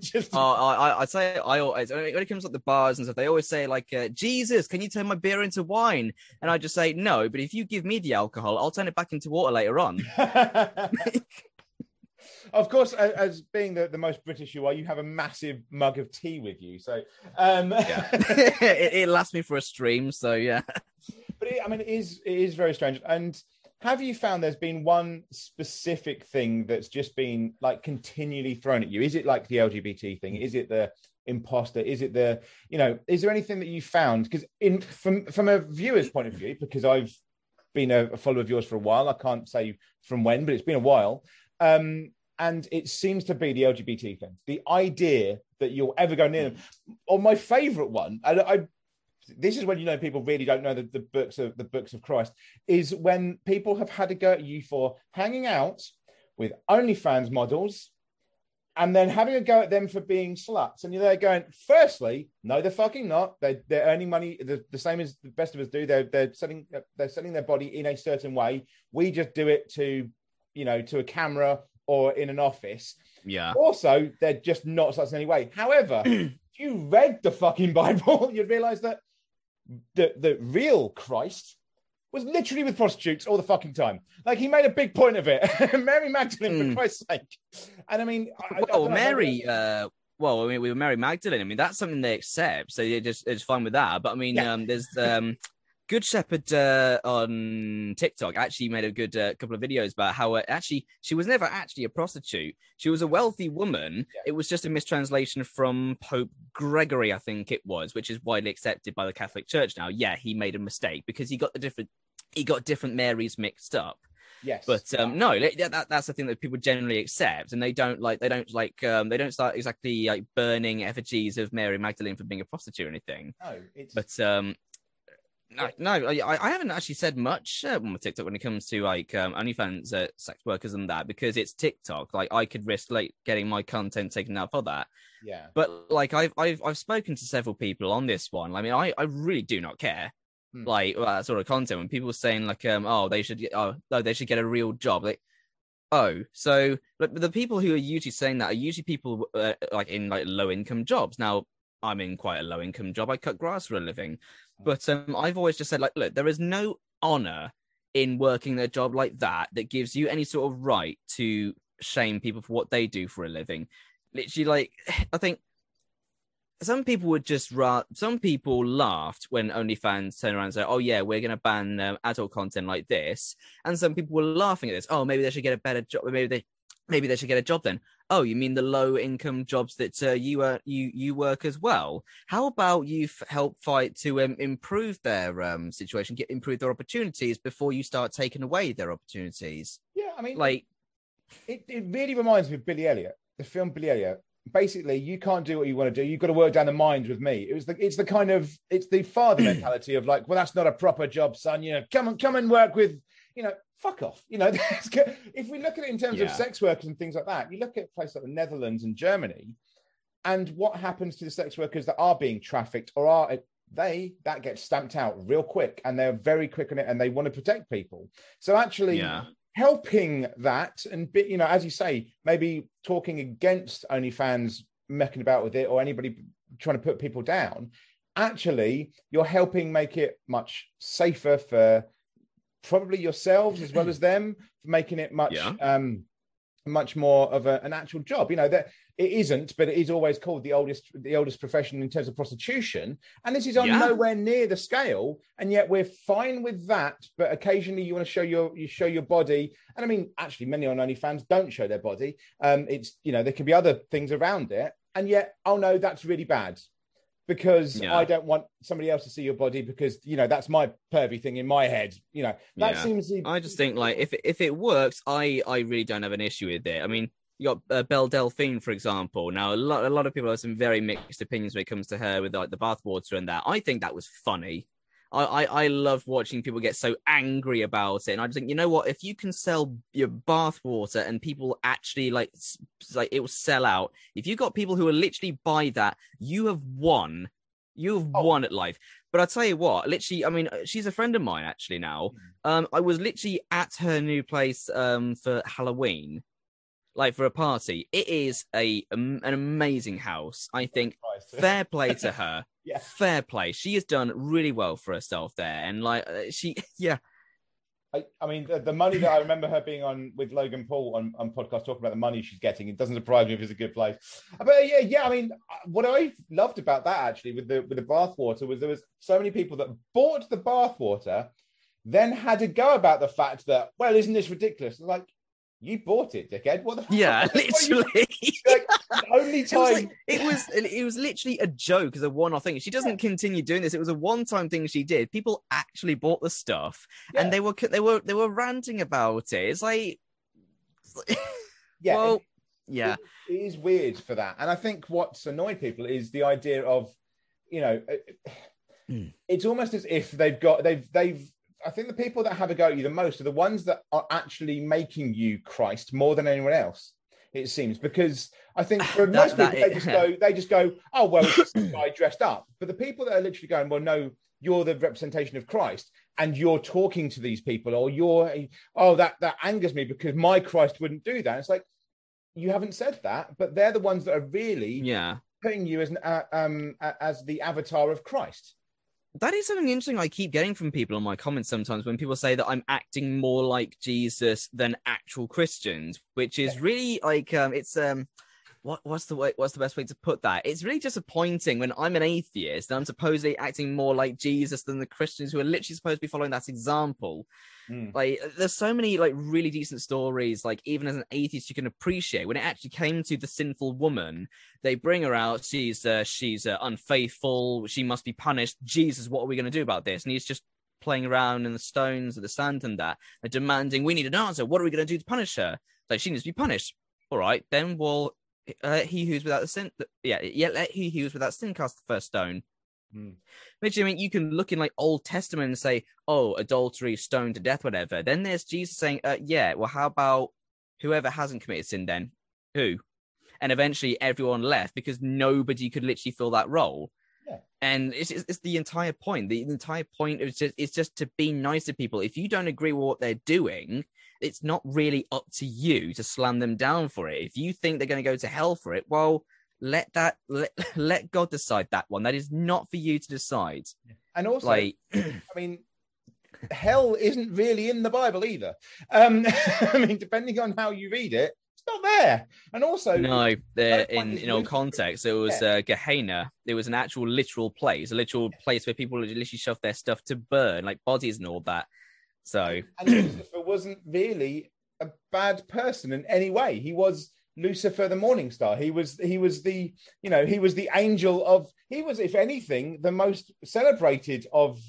just oh, I, I'd say I always when it comes to the bars and stuff, they always say like, uh, "Jesus, can you turn my beer into wine?" And I just say no, but if you give me the alcohol, I'll turn it back into water later on. Of course, as being the, the most British you are, you have a massive mug of tea with you. So, um... yeah. it, it lasts me for a stream. So, yeah. But it, I mean, it is it is very strange. And have you found there's been one specific thing that's just been like continually thrown at you? Is it like the LGBT thing? Is it the imposter? Is it the you know? Is there anything that you found? Because in from from a viewer's point of view, because I've been a, a follower of yours for a while. I can't say from when, but it's been a while. Um, and it seems to be the LGBT thing. The idea that you'll ever go near them. Or my favorite one, and I this is when you know people really don't know the, the books of the books of Christ is when people have had to go at you for hanging out with OnlyFans models and then having a go at them for being sluts. And you're there going, firstly, no, they're fucking not. They, they're earning money the, the same as the best of us do. They're, they're selling they're selling their body in a certain way. We just do it to, you know, to a camera or in an office. Yeah. Also, they're just not such in any way. However, if you read the fucking Bible, you'd realize that the the real Christ was literally with prostitutes all the fucking time. Like he made a big point of it. Mary Magdalene, mm. for hmm. Christ's sake. And I mean, I, well, I Mary. Uh, well, I mean, we were Mary Magdalene. I mean, that's something they accept, so they just it's fine with that. But I mean, yeah. um, there's um, Good Shepherd uh, on TikTok actually made a good uh, couple of videos about how uh, actually she was never actually a prostitute. She was a wealthy woman. Yeah. It was just a mistranslation from Pope Gregory, I think it was, which is widely accepted by the Catholic Church now. Yeah, he made a mistake because he got the different he got different Marys mixed up. Yes, but um, no, that, that's the thing that people generally accept, and they don't like they don't like um, they don't start exactly like burning effigies of Mary Magdalene for being a prostitute or anything. No, it's... but um, no, no, I, I haven't actually said much uh, on TikTok when it comes to like um, OnlyFans uh, sex workers and that because it's TikTok. Like I could risk like getting my content taken out for that. Yeah. But like I've I've I've spoken to several people on this one. I mean, I I really do not care. Hmm. Like that sort of content when people are saying like um oh they should get oh no they should get a real job like oh so but the people who are usually saying that are usually people uh, like in like low income jobs now I'm in quite a low income job. I cut grass for a living. But um, I've always just said, like, look, there is no honor in working a job like that that gives you any sort of right to shame people for what they do for a living. Literally, like, I think some people would just ra- some people laughed when OnlyFans turned around and said, "Oh yeah, we're going to ban um, adult content like this," and some people were laughing at this. Oh, maybe they should get a better job. Maybe they maybe they should get a job then. Oh, you mean the low income jobs that uh, you uh, you you work as well? How about you f- help fight to um, improve their um, situation, get improve their opportunities before you start taking away their opportunities? Yeah, I mean, like it, it really reminds me of Billy Elliot, the film Billy Elliot. Basically, you can't do what you want to do. You've got to work down the mines with me. It was the it's the kind of it's the father mentality of like, well, that's not a proper job, son. You know, come and come and work with you know fuck off. You know, if we look at it in terms yeah. of sex workers and things like that, you look at places like the Netherlands and Germany, and what happens to the sex workers that are being trafficked or are they that gets stamped out real quick, and they're very quick on it, and they want to protect people. So actually. Yeah. Helping that, and you know, as you say, maybe talking against OnlyFans mecking about with it, or anybody trying to put people down, actually you're helping make it much safer for probably yourselves as well as them for making it much yeah. um much more of a, an actual job. You know that it isn't but it is always called the oldest the oldest profession in terms of prostitution. And this is on yeah. nowhere near the scale. And yet we're fine with that. But occasionally you want to show your you show your body. And i mean actually many on onlyfans don't show their body. Um it's you know there could be other things around it. And yet oh no that's really bad because yeah. I don't want somebody else to see your body because you know that's my pervy thing in my head. You know that yeah. seems. I just think like if if it works, I I really don't have an issue with it. I mean, you got uh, Belle Delphine, for example. Now a lot a lot of people have some very mixed opinions when it comes to her with like the bathwater and that. I think that was funny. I, I, I love watching people get so angry about it. And I just think, you know what? If you can sell your bathwater and people actually like, like it will sell out. If you've got people who will literally buy that, you have won. You have oh. won at life. But I'll tell you what, literally, I mean, uh, she's a friend of mine actually now. Hmm. Um, I was literally at her new place um for Halloween, like for a party. It is a um, an amazing house. I think fair play to her. Yeah. Fair play. She has done really well for herself there, and like uh, she, yeah. I, I mean, the, the, money that I remember her being on with Logan Paul on, on podcast talking about the money she's getting, it doesn't surprise me if it's a good place. But yeah, yeah, I mean, what I loved about that actually with the with the bathwater was there was so many people that bought the bathwater, then had to go about the fact that, well, isn't this ridiculous? Like, you bought it, dickhead. What the Yeah, literally. like, only time it was, like, it was, it was literally a joke as a one-off thing. She doesn't yeah. continue doing this. It was a one-time thing she did. People actually bought the stuff, yeah. and they were they were they were ranting about it. It's like, yeah, well, it, yeah, it, it is weird for that. And I think what's annoyed people is the idea of, you know. Mm. It's almost as if they've got they've they've I think the people that have a go at you the most are the ones that are actually making you Christ more than anyone else. It seems because I think for that, most people they just go they just go oh well it's guy dressed up. But the people that are literally going well no you're the representation of Christ and you're talking to these people or you're oh that that angers me because my Christ wouldn't do that. It's like you haven't said that, but they're the ones that are really yeah putting you as an uh, um as the avatar of Christ that is something interesting I keep getting from people in my comments sometimes when people say that I'm acting more like Jesus than actual Christians, which is really like um it's um what what's the way what's the best way to put that? It's really disappointing when I'm an atheist and I'm supposedly acting more like Jesus than the Christians who are literally supposed to be following that example. Mm. Like there's so many like really decent stories, like even as an atheist you can appreciate. When it actually came to the sinful woman, they bring her out, she's uh, she's uh, unfaithful, she must be punished. Jesus, what are we going to do about this? And he's just playing around in the stones of the sand and that. They're demanding, we need an answer. What are we going to do to punish her? Like she needs to be punished. All right, then we'll uh, he who's without the sin, yeah, yeah, let he who's without sin cast the first stone. Mm. Which I mean, you can look in like Old Testament and say, oh, adultery, stoned to death, whatever. Then there's Jesus saying, uh, yeah, well, how about whoever hasn't committed sin then? Who? And eventually everyone left because nobody could literally fill that role. Yeah. And it's, it's, it's the entire point. The, entire point is just it's just to be nice to people. If you don't agree with what they're doing, it's not really up to you to slam them down for it. If you think they're going to go to hell for it, well, let that let, let God decide that one. That is not for you to decide. And also, like, I mean, hell isn't really in the Bible either. Um, I mean, depending on how you read it, not there. And also, no, there in in all context, it was uh, Gehenna. It was an actual literal place, a literal place where people literally shove their stuff to burn, like bodies and all that. So, and Lucifer wasn't really a bad person in any way. He was Lucifer, the morning star. He was he was the you know he was the angel of. He was, if anything, the most celebrated of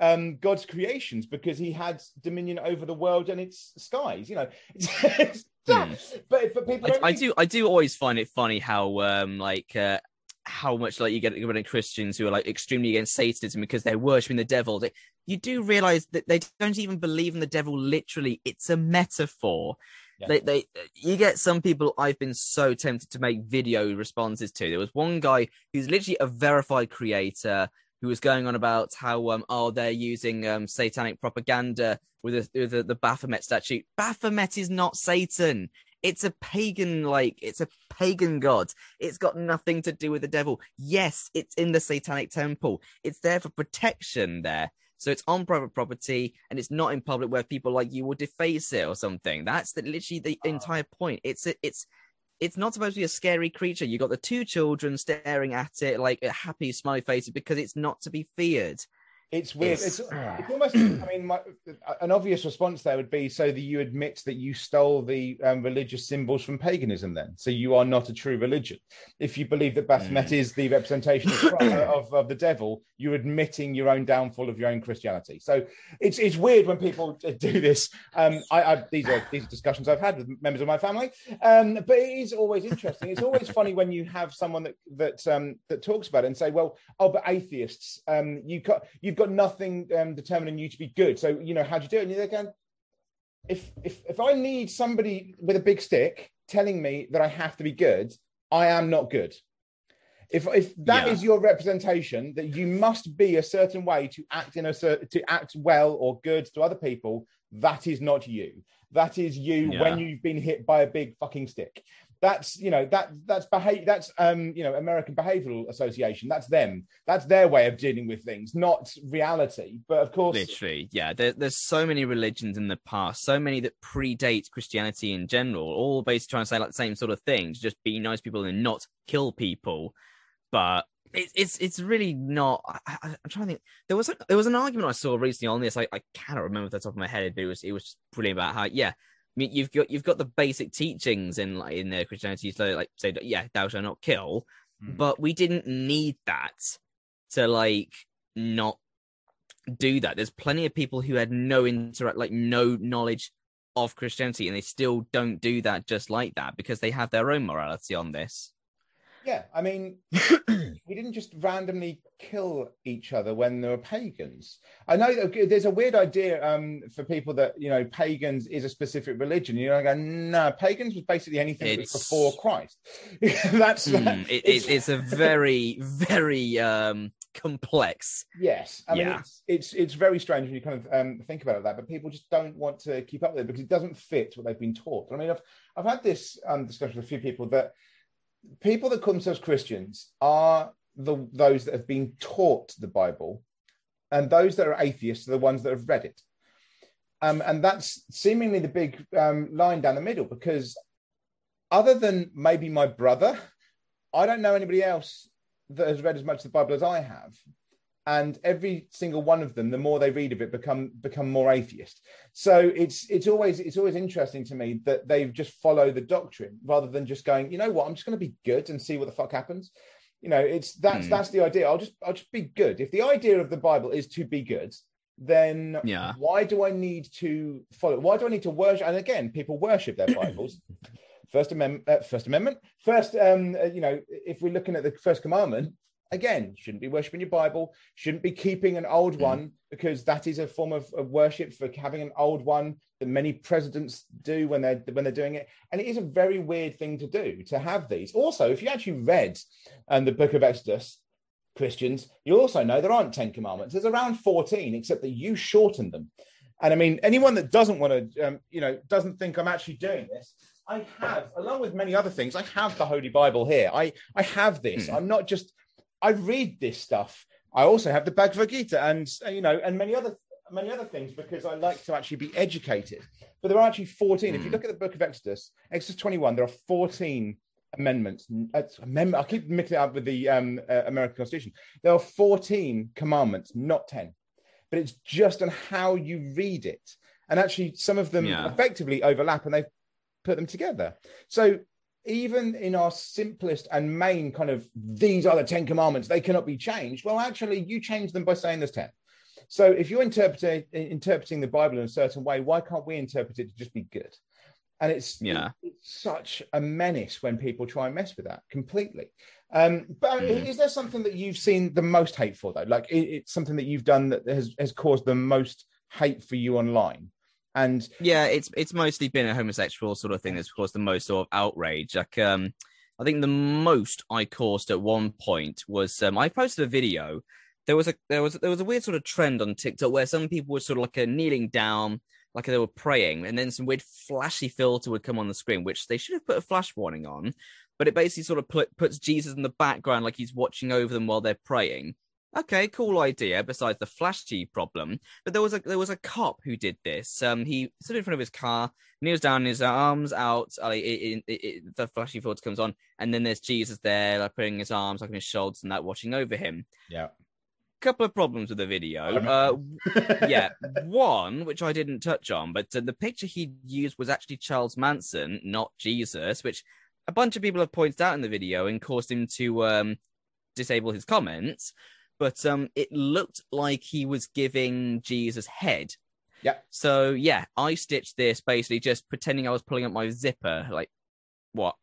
um, God's creations because he had dominion over the world and its skies. You know, it's, hmm. but but people. I, I, do I do always find it funny how um like uh, how much like you get with Christians who are like extremely against Satanism because they're worshiping the devil. You do realize that they don't even believe in the devil literally. It's a metaphor. Yeah. They, they, you get some people I've been so tempted to make video responses to. There was one guy who's literally a verified creator who was going on about how um oh they're using um satanic propaganda with, a, with a, the Baphomet statue. Baphomet is not Satan. It's a pagan, like, it's a pagan god. It's got nothing to do with the devil. Yes, it's in the satanic temple. It's there for protection there. So it's on private property and it's not in public where people like you will deface it or something. That's the, literally the oh. entire point. It's a, it's it's not supposed to be a scary creature. You got the two children staring at it like a happy smiley face because it's not to be feared. It's weird. It's, it's, it's almost. I mean, my, an obvious response there would be so that you admit that you stole the um, religious symbols from paganism. Then, so you are not a true religion. If you believe that Baphomet mm. is the representation of, of, of, the devil, you're admitting your own downfall of your own Christianity. So it's it's weird when people do this. Um, I, I, these are these are discussions I've had with members of my family. Um, but it is always interesting. It's always funny when you have someone that that um, that talks about it and say, well, oh, but atheists, um, you got you've got got nothing um, determining you to be good. So you know, how do you do it? And you're going, if if if I need somebody with a big stick telling me that I have to be good, I am not good. If if that Yeah. is your representation, that you must be a certain way to act in a to act well or good to other people, that is not you. That is you Yeah. when you've been hit by a big fucking stick. That's you know that that's behave that's um you know American Behavioral Association. That's them. That's their way of dealing with things, not reality. But of course, Literally, yeah. There, there's so many religions in the past, so many that predate Christianity in general, all basically trying to say like the same sort of things, just be nice people and not kill people. But it, it's it's really not. I, I'm trying to think. There was a, there was an argument I saw recently on this. I, I cannot remember off the top of my head, but it was it was brilliant about how yeah. I mean, you've got you've got the basic teachings in like in the Christianity, so like say that yeah, thou shalt not kill, Hmm. but we didn't need that to like not do that. There's plenty of people who had no interact, like no knowledge of Christianity, and they still don't do that just like that because they have their own morality on this. Yeah, I mean, we didn't just randomly kill each other when there were pagans. I know there's a weird idea um, for people that you know pagans is a specific religion. You know, I go, no, pagans was basically anything was before Christ. That's that. it, it's- it's a very, very um, complex. Yes, I mean Yeah. it's it's it's very strange when you kind of um, think about it that, but people just don't want to keep up with it because it doesn't fit what they've been taught. I mean, I've I've had this um, discussion with a few people that people that call themselves Christians are the those that have been taught the Bible, and those that are atheists are the ones that have read it. Um, and that's seemingly the big um, line down the middle because other than maybe my brother, I don't know anybody else that has read as much of the Bible as I have. And every single one of them, the more they read of it, become become more atheist. So it's it's always it's always interesting to me that they just follow the doctrine rather than just going, you know what, I'm just going to be good and see what the fuck happens. You know, it's that's Hmm. that's the idea. I'll just I'll just be good. If the idea of the Bible is to be good, then Yeah. why do I need to follow? Why do I need to worship? And again, people worship their Bibles. First Amendment, uh, First Amendment, first, um, uh, you know, if we're looking at the First Commandment, again, shouldn't be worshiping your Bible, shouldn't be keeping an old Mm. one because that is a form of, of worship for having an old one that many presidents do when they're when they're doing it, and it is a very weird thing to do to have these. Also, if you actually read um, the Book of Exodus, Christians, you also know there aren't Ten Commandments. There's around 14, except that you shorten them. And I mean, anyone that doesn't want to, um, you know, doesn't think I'm actually doing this, I have, along with many other things, I have the Holy Bible here. I, I have this. Hmm. I'm not just, I read this stuff. I also have the Bhagavad Gita and, uh, you know, and many other many other things because I like to actually be educated. But there are actually 14. If you Hmm. look at the book of Exodus, Exodus 21, there are 14 amendments. Uh, amendment, I keep mixing it up with the um, uh, American Constitution. There are 14 commandments, not 10. But it's just on how you read it. And actually, some of them Yeah. effectively overlap and they've put them together. So even in our simplest and main kind of these are the 10 commandments, they cannot be changed. Well, actually, you change them by saying there's 10. So if you're interpreting interpreting the Bible in a certain way, why can't we interpret it to just be good? And it's Yeah. it's such a menace when people try and mess with that completely. Um, but Mhm. is there something that you've seen the most hate for though? Like it, it's something that you've done that has has caused the most hate for you online? And Yeah, it's it's mostly been a homosexual sort of thing that's caused the most sort of outrage. Like, um, I think the most I caused at one point was um, I posted a video. There was a there was there was a weird sort of trend on TikTok where some people were sort of like uh, kneeling down, like they were praying, and then some weird flashy filter would come on the screen, which they should have put a flash warning on. But it basically sort of put, puts Jesus in the background, like he's watching over them while they're praying. Okay, cool idea. Besides the flashy problem, but there was a there was a cop who did this. Um, he stood in front of his car, kneels down, his arms out. Uh, it, it, it, it- the flashy filter comes on, and then there's Jesus there, like putting his arms like on his shoulders and that, watching over him. yeah, Couple of problems with the video. Uh, yeah, one which I didn't touch on, but uh, the picture he used was actually Charles Manson, not Jesus, which a bunch of people have pointed out in the video and caused him to um, disable his comments. But um, it looked like he was giving Jesus head. Yeah. So yeah, I stitched this basically just pretending I was pulling up my zipper, like what?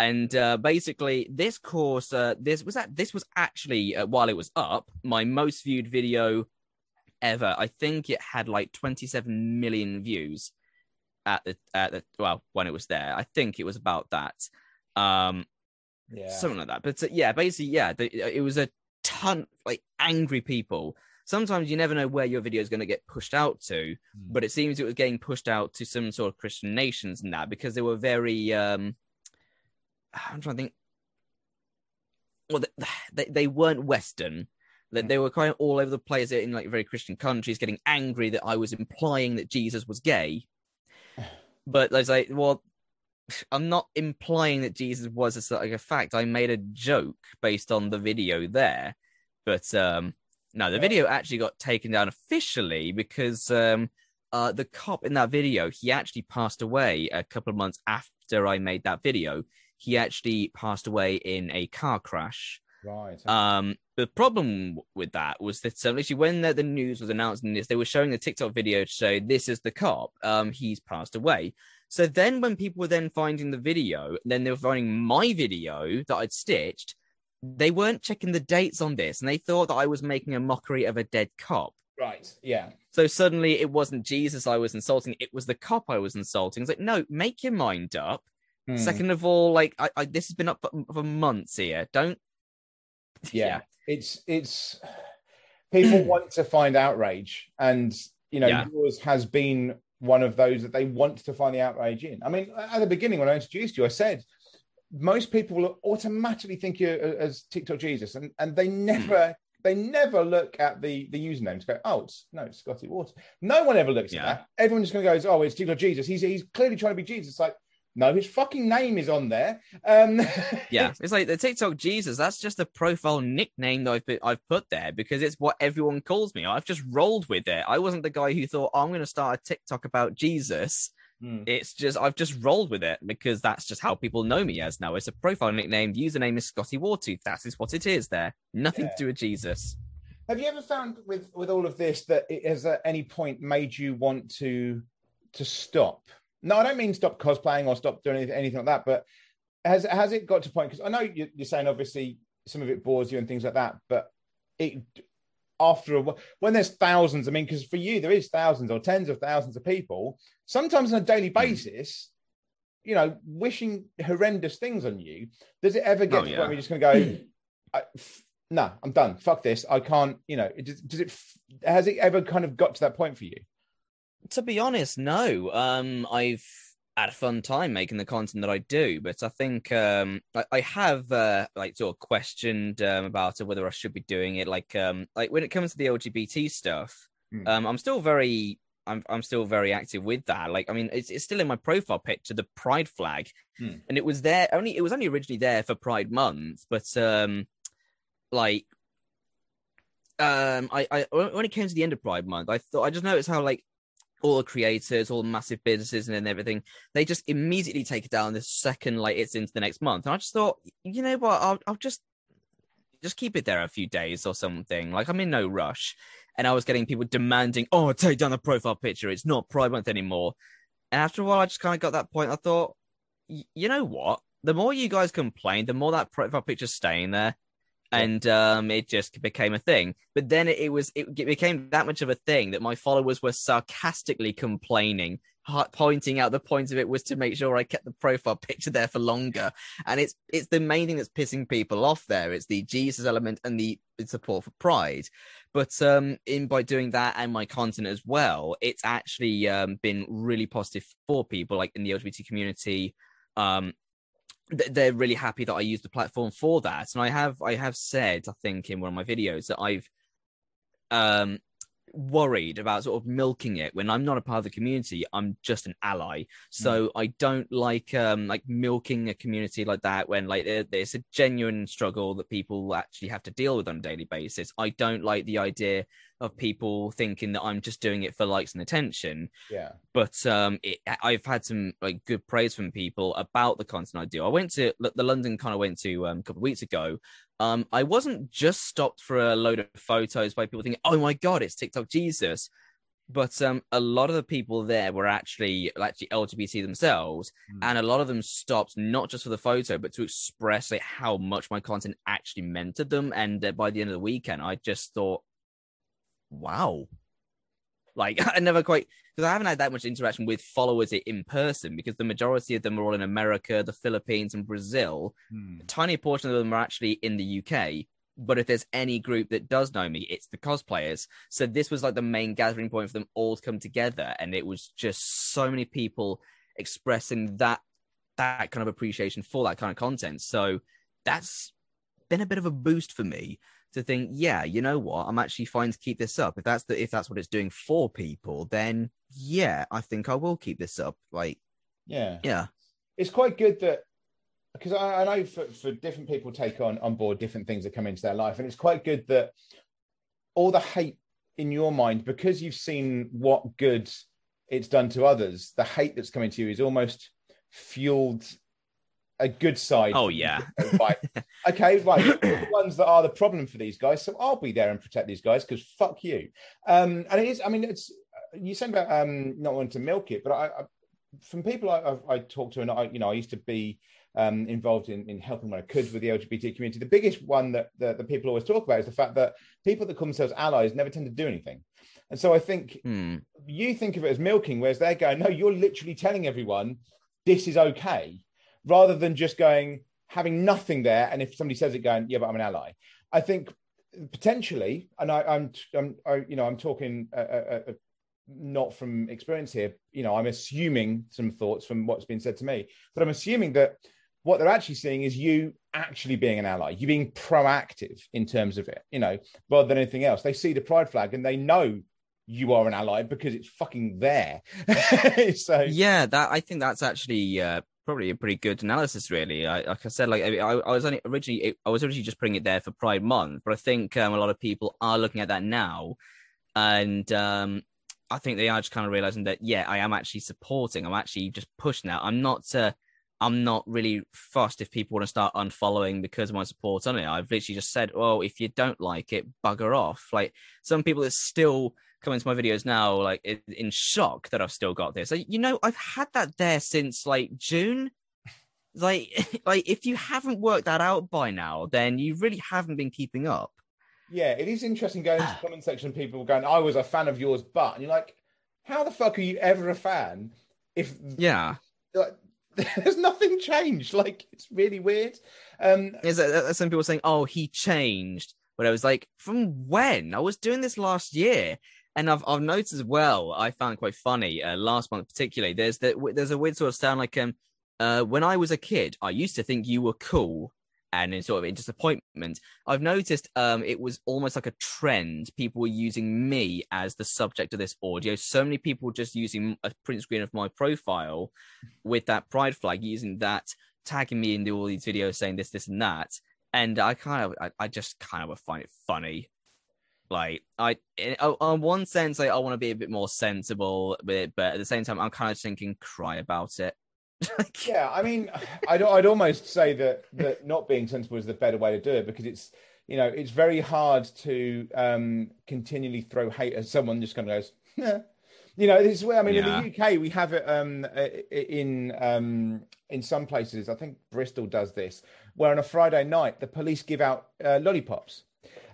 And uh, basically, this course, uh, this was that this was actually uh, while it was up, my most viewed video ever. I think it had like 27 million views at the at the well when it was there. I think it was about that. Um, Yeah. something like that. But uh, yeah, basically, yeah, the, it was a ton like angry people. Sometimes you never know where your video is going to get pushed out to, Hmm. but it seems it was getting pushed out to some sort of Christian nations and that because they were very. um I'm trying to think. Well, they they, they weren't Western. That Hmm. they were kind of all over the place in like very Christian countries, getting angry that I was implying that Jesus was gay. But I was like, well, I'm not implying that Jesus was a, like a fact. I made a joke based on the video there, but um, no, the video actually got taken down officially because um, uh, the cop in that video he actually passed away a couple of months after I made that video. He actually passed away in a car crash. Right. Um, the problem with that was that um, literally when the, the news was announcing this, they were showing the TikTok video to show this is the cop. Um, he's passed away. So then when people were then finding the video, then they were finding my video that I'd stitched. They weren't checking the dates on this, and they thought that I was making a mockery of a dead cop. right. Yeah. So suddenly it wasn't Jesus I was insulting; it was the cop I was insulting. It's like, no, make your mind up. Hmm. Second of all, like I, I, this has been up for, for months here. Don't. yeah. It's it's people want to find outrage, and you know Yeah. yours has been one of those that they want to find the outrage in. I mean, at the beginning when I introduced you, I said most people will automatically think you uh, as TikTok Jesus, and and they hmm. never. They never look at the the username to go, oh, it's no, it's Scotty Wartooth. No one ever looks Yeah. at that. Everyone just gonna goes, oh, it's TikTok Jesus. He's he's clearly trying to be Jesus. Like, no, his fucking name is on there. Um, Yeah, it's like the TikTok Jesus. That's just a profile nickname that I've been, I've put there because it's what everyone calls me. I've just rolled with it. I wasn't the guy who thought "Oh, I'm going to start a TikTok about Jesus. Hmm. It's just I've just rolled with it because that's just how people know me as now. It's a profile nickname. The username is Scotty Wartooth. That is what it is. There, nothing Yeah. to do with Jesus. Have you ever found with with all of this that it has at any point made you want to to stop? No, I don't mean stop cosplaying or stop doing anything, like that. But has has it got to point? Because I know you- you're saying obviously some of it bores you and things like that, but it after a while, when there's thousands, I mean, because for you there is thousands or tens of thousands of people, sometimes on a daily hmm. basis, you know, wishing horrendous things on you. Does it ever get Oh, to yeah. where you're just going to go? I, f- no, I'm done. Fuck this. I can't. You know, it does, does it? Has it ever kind of got to that point for you? To be honest, no. Um, I've had a fun time making the content that I do, but I think um, I, I have uh, like sort of questioned um, about whether I should be doing it. Like, um, like when it comes to the LGBT stuff, Hmm. um, I'm still very, I'm, I'm still very active with that. Like, I mean, it's, it's still in my profile picture, the Pride flag, Hmm. and it was there only, it was only originally there for Pride Month, but um, like um I, I when it came to the end of Pride Month, I thought I just noticed how like all the creators, all the massive businesses and everything, they just immediately take it down the second like it's into the next month. And I just thought, you know what, I'll I'll just just keep it there a few days or something. Like I'm in no rush. And I was getting people demanding, oh, take down the profile picture. It's not Pride Month anymore. And after a while, I just kind of got that point. I thought, you know what? The more you guys complain, the more that profile picture's staying there. And um, it just became a thing. But then it, it was it became that much of a thing that my followers were sarcastically complaining, pointing out the point of it was to make sure I kept the profile picture there for longer. And it's it's the main thing that's pissing people off there. It's the Jesus element and the support for Pride. But um, in by doing that and my content as well, it's actually um, been really positive for people like in the LGBT community. Um, they're really happy that I use the platform for that. And I have I have said, I think, in one of my videos that I've um worried about sort of milking it when I'm not a part of the community. I'm just an ally. So I don't like um like milking a community like that when like there's a genuine struggle that people actually have to deal with on a daily basis. I don't like the idea of people thinking that I'm just doing it for likes and attention Yeah. but um it, i've had some like good praise from people about the content i do i went to the london kind of went to um, a couple of weeks ago um i wasn't just stopped for a load of photos by people thinking oh my god it's tiktok jesus but um, a lot of the people there were actually actually LGBT themselves, Mm. and a lot of them stopped not just for the photo, but to express like how much my content actually meant to them. And uh, by the end of the weekend, I just thought, wow, like I never quite because I haven't had that much interaction with followers in person because the majority of them are all in America, the Philippines, and Brazil. Hmm. A tiny portion of them are actually in the UK. But if there's any group that does know me, it's the cosplayers. So this was like the main gathering point for them all to come together, and it was just so many people expressing that that kind of appreciation for that kind of content. So that's been a bit of a boost for me to think, yeah, you know what, I'm actually fine to keep this up. If that's the if that's what it's doing for people, then yeah, I think I will keep this up. Like, Yeah. yeah, it's quite good that because I, I know for, for different people take on on board different things that come into their life, and it's quite good that all the hate in your mind because you've seen what good it's done to others. The hate that's coming to you is almost fueled a good side. Oh, yeah. right. Okay, right. the ones that are the problem for these guys, so I'll be there and protect these guys because fuck you. Um, and it is. I mean, it's you said about um not wanting to milk it, but I, I from people I, I, I talked to, and I, you know, I used to be um, involved in, in helping when I could with the LGBT community. The biggest one that, that the people always talk about is the fact that people that call themselves allies never tend to do anything. And so I think Hmm. you think of it as milking, whereas they're going, no, you're literally telling everyone this is okay, rather than just going having nothing there. And if somebody says it, going, yeah, but I'm an ally. I think potentially, and I, I'm, I'm, I, you know, I'm talking uh, uh, uh, not from experience here. You know, I'm assuming some thoughts from what's been said to me, but I'm assuming that what they're actually seeing is you actually being an ally, you being proactive in terms of it, you know, rather than anything else. They see the pride flag and they know you are an ally because it's fucking there. so yeah that i think that's actually uh probably a pretty good analysis really I, like i said like I, I was only originally i was originally just putting it there for pride month but i think um, a lot of people are looking at that now and um i think they are just kind of realizing that yeah i am actually supporting i'm actually just pushing that i'm not uh I'm not really fussed if people want to start unfollowing because of my support on it. I've literally just said, "Oh, if you don't like it, bugger off." Like some people that still come into my videos now, like in, shock that I've still got this. Like, you know, I've had that there since like June. Like, like if you haven't worked that out by now, then you really haven't been keeping up. yeah, it is interesting going into the comment section. People going, "I was a fan of yours," but and you're like, "How the fuck are you ever a fan?" If Yeah, like, there's nothing changed, like it's really weird. Um, is that some people saying, "Oh, he changed," but I was like, "From when? I was doing this last year." And I've I've noticed as well. I found quite funny uh, last month, particularly. There's that there's a weird sort of sound like um, uh, when I was a kid, I used to think you were cool, and in sort of in disappointment, I've noticed um, it was almost like a trend. People were using me as the subject of this audio. So many people just using a print screen of my profile with that pride flag, using that, tagging me into all these videos saying this, this, and that. And I kind of, I, I just kind of find it funny. Like I, in, on- on one sense, like, I want to be a bit more sensible with it, but at the same time, I'm kind of thinking, cry about it. Yeah, I mean, I'd, I'd almost say that that not being sensible is the better way to do it because it's you know it's very hard to um, continually throw hate at someone just kind of goes, yeah. You know, this is where I mean, Yeah. in the UK we have it um, in um, in some places. I think Bristol does this, where on a Friday night the police give out uh, lollipops,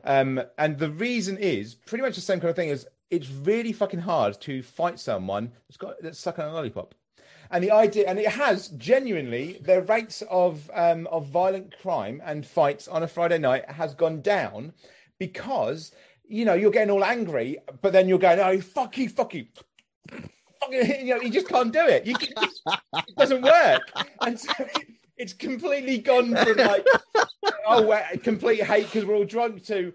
um, and the reason is pretty much the same kind of thing as it's really fucking hard to fight someone that's got that's sucking a lollipop. And the idea, and it has genuinely, the rates of um, of violent crime and fights on a Friday night has gone down because you know you're getting all angry, but then you're going, "Oh fuck you, fuck you, fuck you," you know, you just can't do it. You, it doesn't work, and so it's completely gone from like, oh, complete hate because we're all drunk to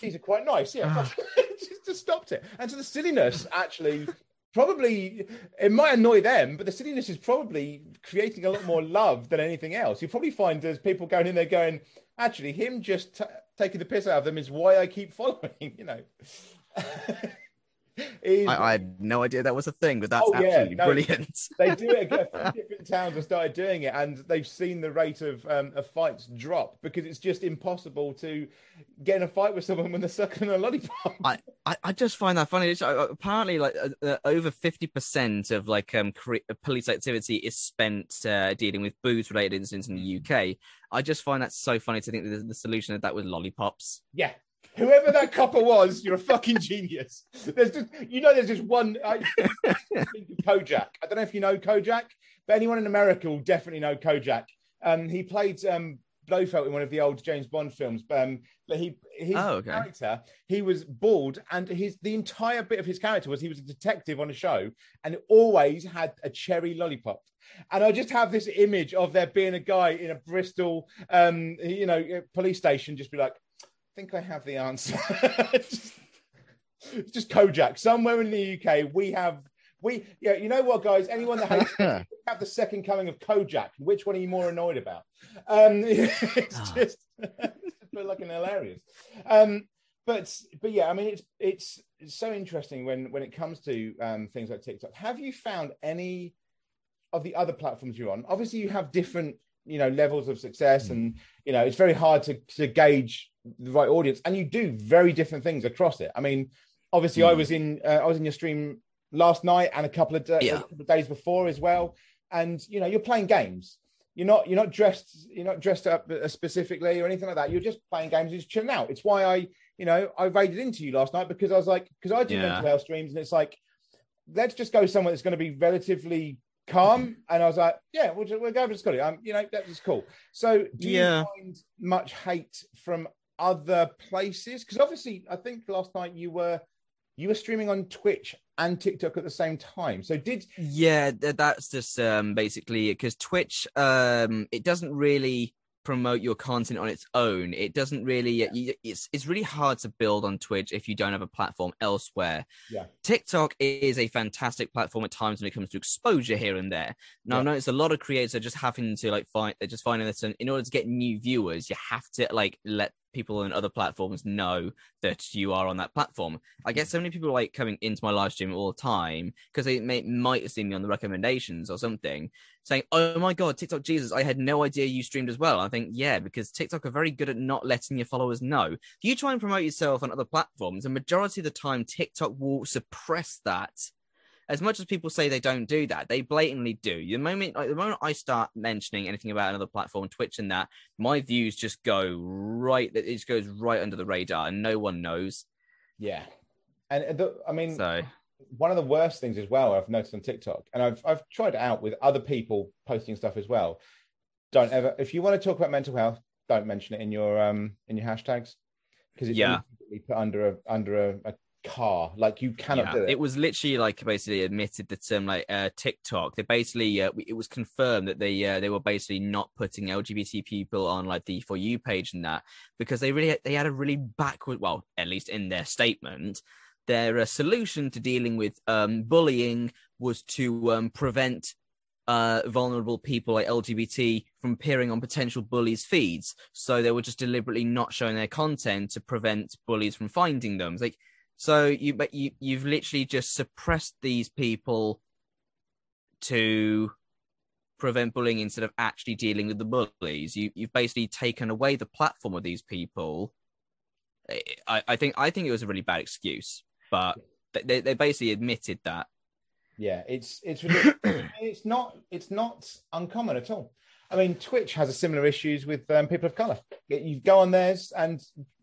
these are quite nice, yeah. Ah. just, just stopped it, and so the silliness actually probably it might annoy them, but the silliness is probably creating a lot more love than anything else. You probably find there's people going in there going, actually, him just t- taking the piss out of them is why I keep following. You know. Is- I, I had no idea that was a thing, but that's Oh, yeah, absolutely no. brilliant. they do it again. Different towns have started doing it, and they've seen the rate of um, of fights drop because it's just impossible to get in a fight with someone when they're sucking on a lollipop. I, I, I just find that funny. It's, uh, apparently, like uh, uh, over fifty percent of like um cre- police activity is spent uh, dealing with booze-related incidents in the UK. I just find that so funny to think that the, the solution of that was lollipops. Yeah. Whoever that copper was, you're a fucking genius. There's just, you know, there's just one. I Kojak. I don't know if you know Kojak, but anyone in America will definitely know Kojak. Um, he played um, Blofeld in one of the old James Bond films. Um, but he his Oh, okay. character, he was bald, and his the entire bit of his character was he was a detective on a show, and always had a cherry lollipop. And I just have this image of there being a guy in a Bristol, um, you know, police station, just be like, think I have the answer. just, just Kojak. Somewhere in the UK, we have we yeah. You know what, guys? Anyone that hates have the second coming of Kojak. Which one are you more annoyed about? Um, it's Ah. just it's looking hilarious. Um, but but yeah, I mean, it's it's it's so interesting when when it comes to um, things like TikTok. Have you found any of the other platforms you're on? Obviously, you have different you know levels of success, and you know it's very hard to to gauge the right audience, and you do very different things across it. I mean, obviously, I Mm. was in uh, I was in your stream last night and a couple of, da- Yeah. a couple of days before as well, and you know you're playing games. You're not you're not dressed you're not dressed up uh, specifically or anything like that. You're just playing games, just chilling out. It's why I you know I raided into you last night because I was like because I do Yeah. mental health streams and it's like let's just go somewhere that's going to be relatively calm. And I was like, yeah, we'll, just, we'll go over to Scotty. Um, you know, that was cool. So do Yeah. you find much hate from other places? Because obviously, I think last night you were you were streaming on Twitch and TikTok at the same time. So did Yeah, that's just um basically because Twitch um it doesn't really promote your content on its own. It doesn't really y- it's it's really hard to build on Twitch if you don't have a platform elsewhere. Yeah. TikTok is a fantastic platform at times when it comes to exposure here and there. Now Yeah. I've noticed a lot of creators are just having to like find they're just finding that in order to get new viewers, you have to like let people on other platforms know that you are on that platform. I get so many people like coming into my live stream all the time because they may, might have seen me on the recommendations or something, saying, "Oh my god, TikTok Jesus, I had no idea you streamed as well." I think, yeah, because TikTok are very good at not letting your followers know. If you try and promote yourself on other platforms, the majority of the time TikTok will suppress that. As much as people say they don't do that, they blatantly do. The moment, like, the moment I start mentioning anything about another platform, Twitch and that, my views just go right. It just goes right under the radar, and no one knows. yeah, and the, I mean, So one of the worst things as well I've noticed on TikTok, and I've I've tried it out with other people posting stuff as well. Don't ever if you want to talk about mental health, don't mention it in your um in your hashtags because it's Yeah. put under a under a, a car. Like you cannot yeah, do it. it was literally like basically admitted the term like uh TikTok they basically uh, it was confirmed that they uh, they were basically not putting LGBT people on like the for you page and that because they really they had a really backward well at least in their statement their uh, solution to dealing with um bullying was to um prevent uh, vulnerable people like LGBT from appearing on potential bullies' feeds. So they were just deliberately not showing their content to prevent bullies from finding them. It's like, so you, but you, you've literally just suppressed these people to prevent bullying instead of actually dealing with the bullies. You, you've basically taken away the platform of these people. I, I think, I think it was a really bad excuse, but they, they basically admitted that. Yeah, it's it's it's not it's not uncommon at all. I mean, Twitch has a similar issues with um, people of color. You go on theirs, and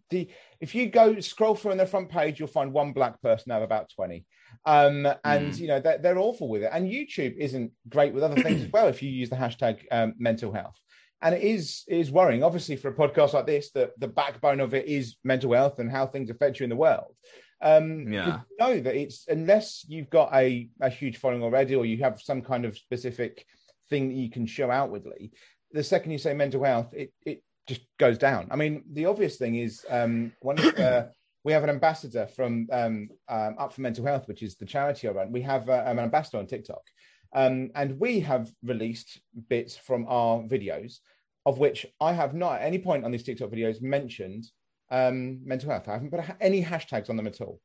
the if you go scroll through on the front page, you'll find one black person out of about twenty. Um, and Mm. you know they're, they're awful with it. And YouTube isn't great with other things as well. If you use the hashtag um, mental health, and it is it is worrying. Obviously, for a podcast like this, that the backbone of it is mental health and how things affect you in the world. Um, Yeah. you know that it's unless you've got a, a huge following already or you have some kind of specific thing that you can show outwardly the second you say mental health it, it just goes down. I mean the obvious thing is um, one of the, we have an ambassador from um, um, up for mental health which is the charity i run we have uh, an ambassador on tiktok. Um, and we have released bits from our videos of which i have not at any point on these tiktok videos mentioned um, mental health. I haven't put any hashtags on them at all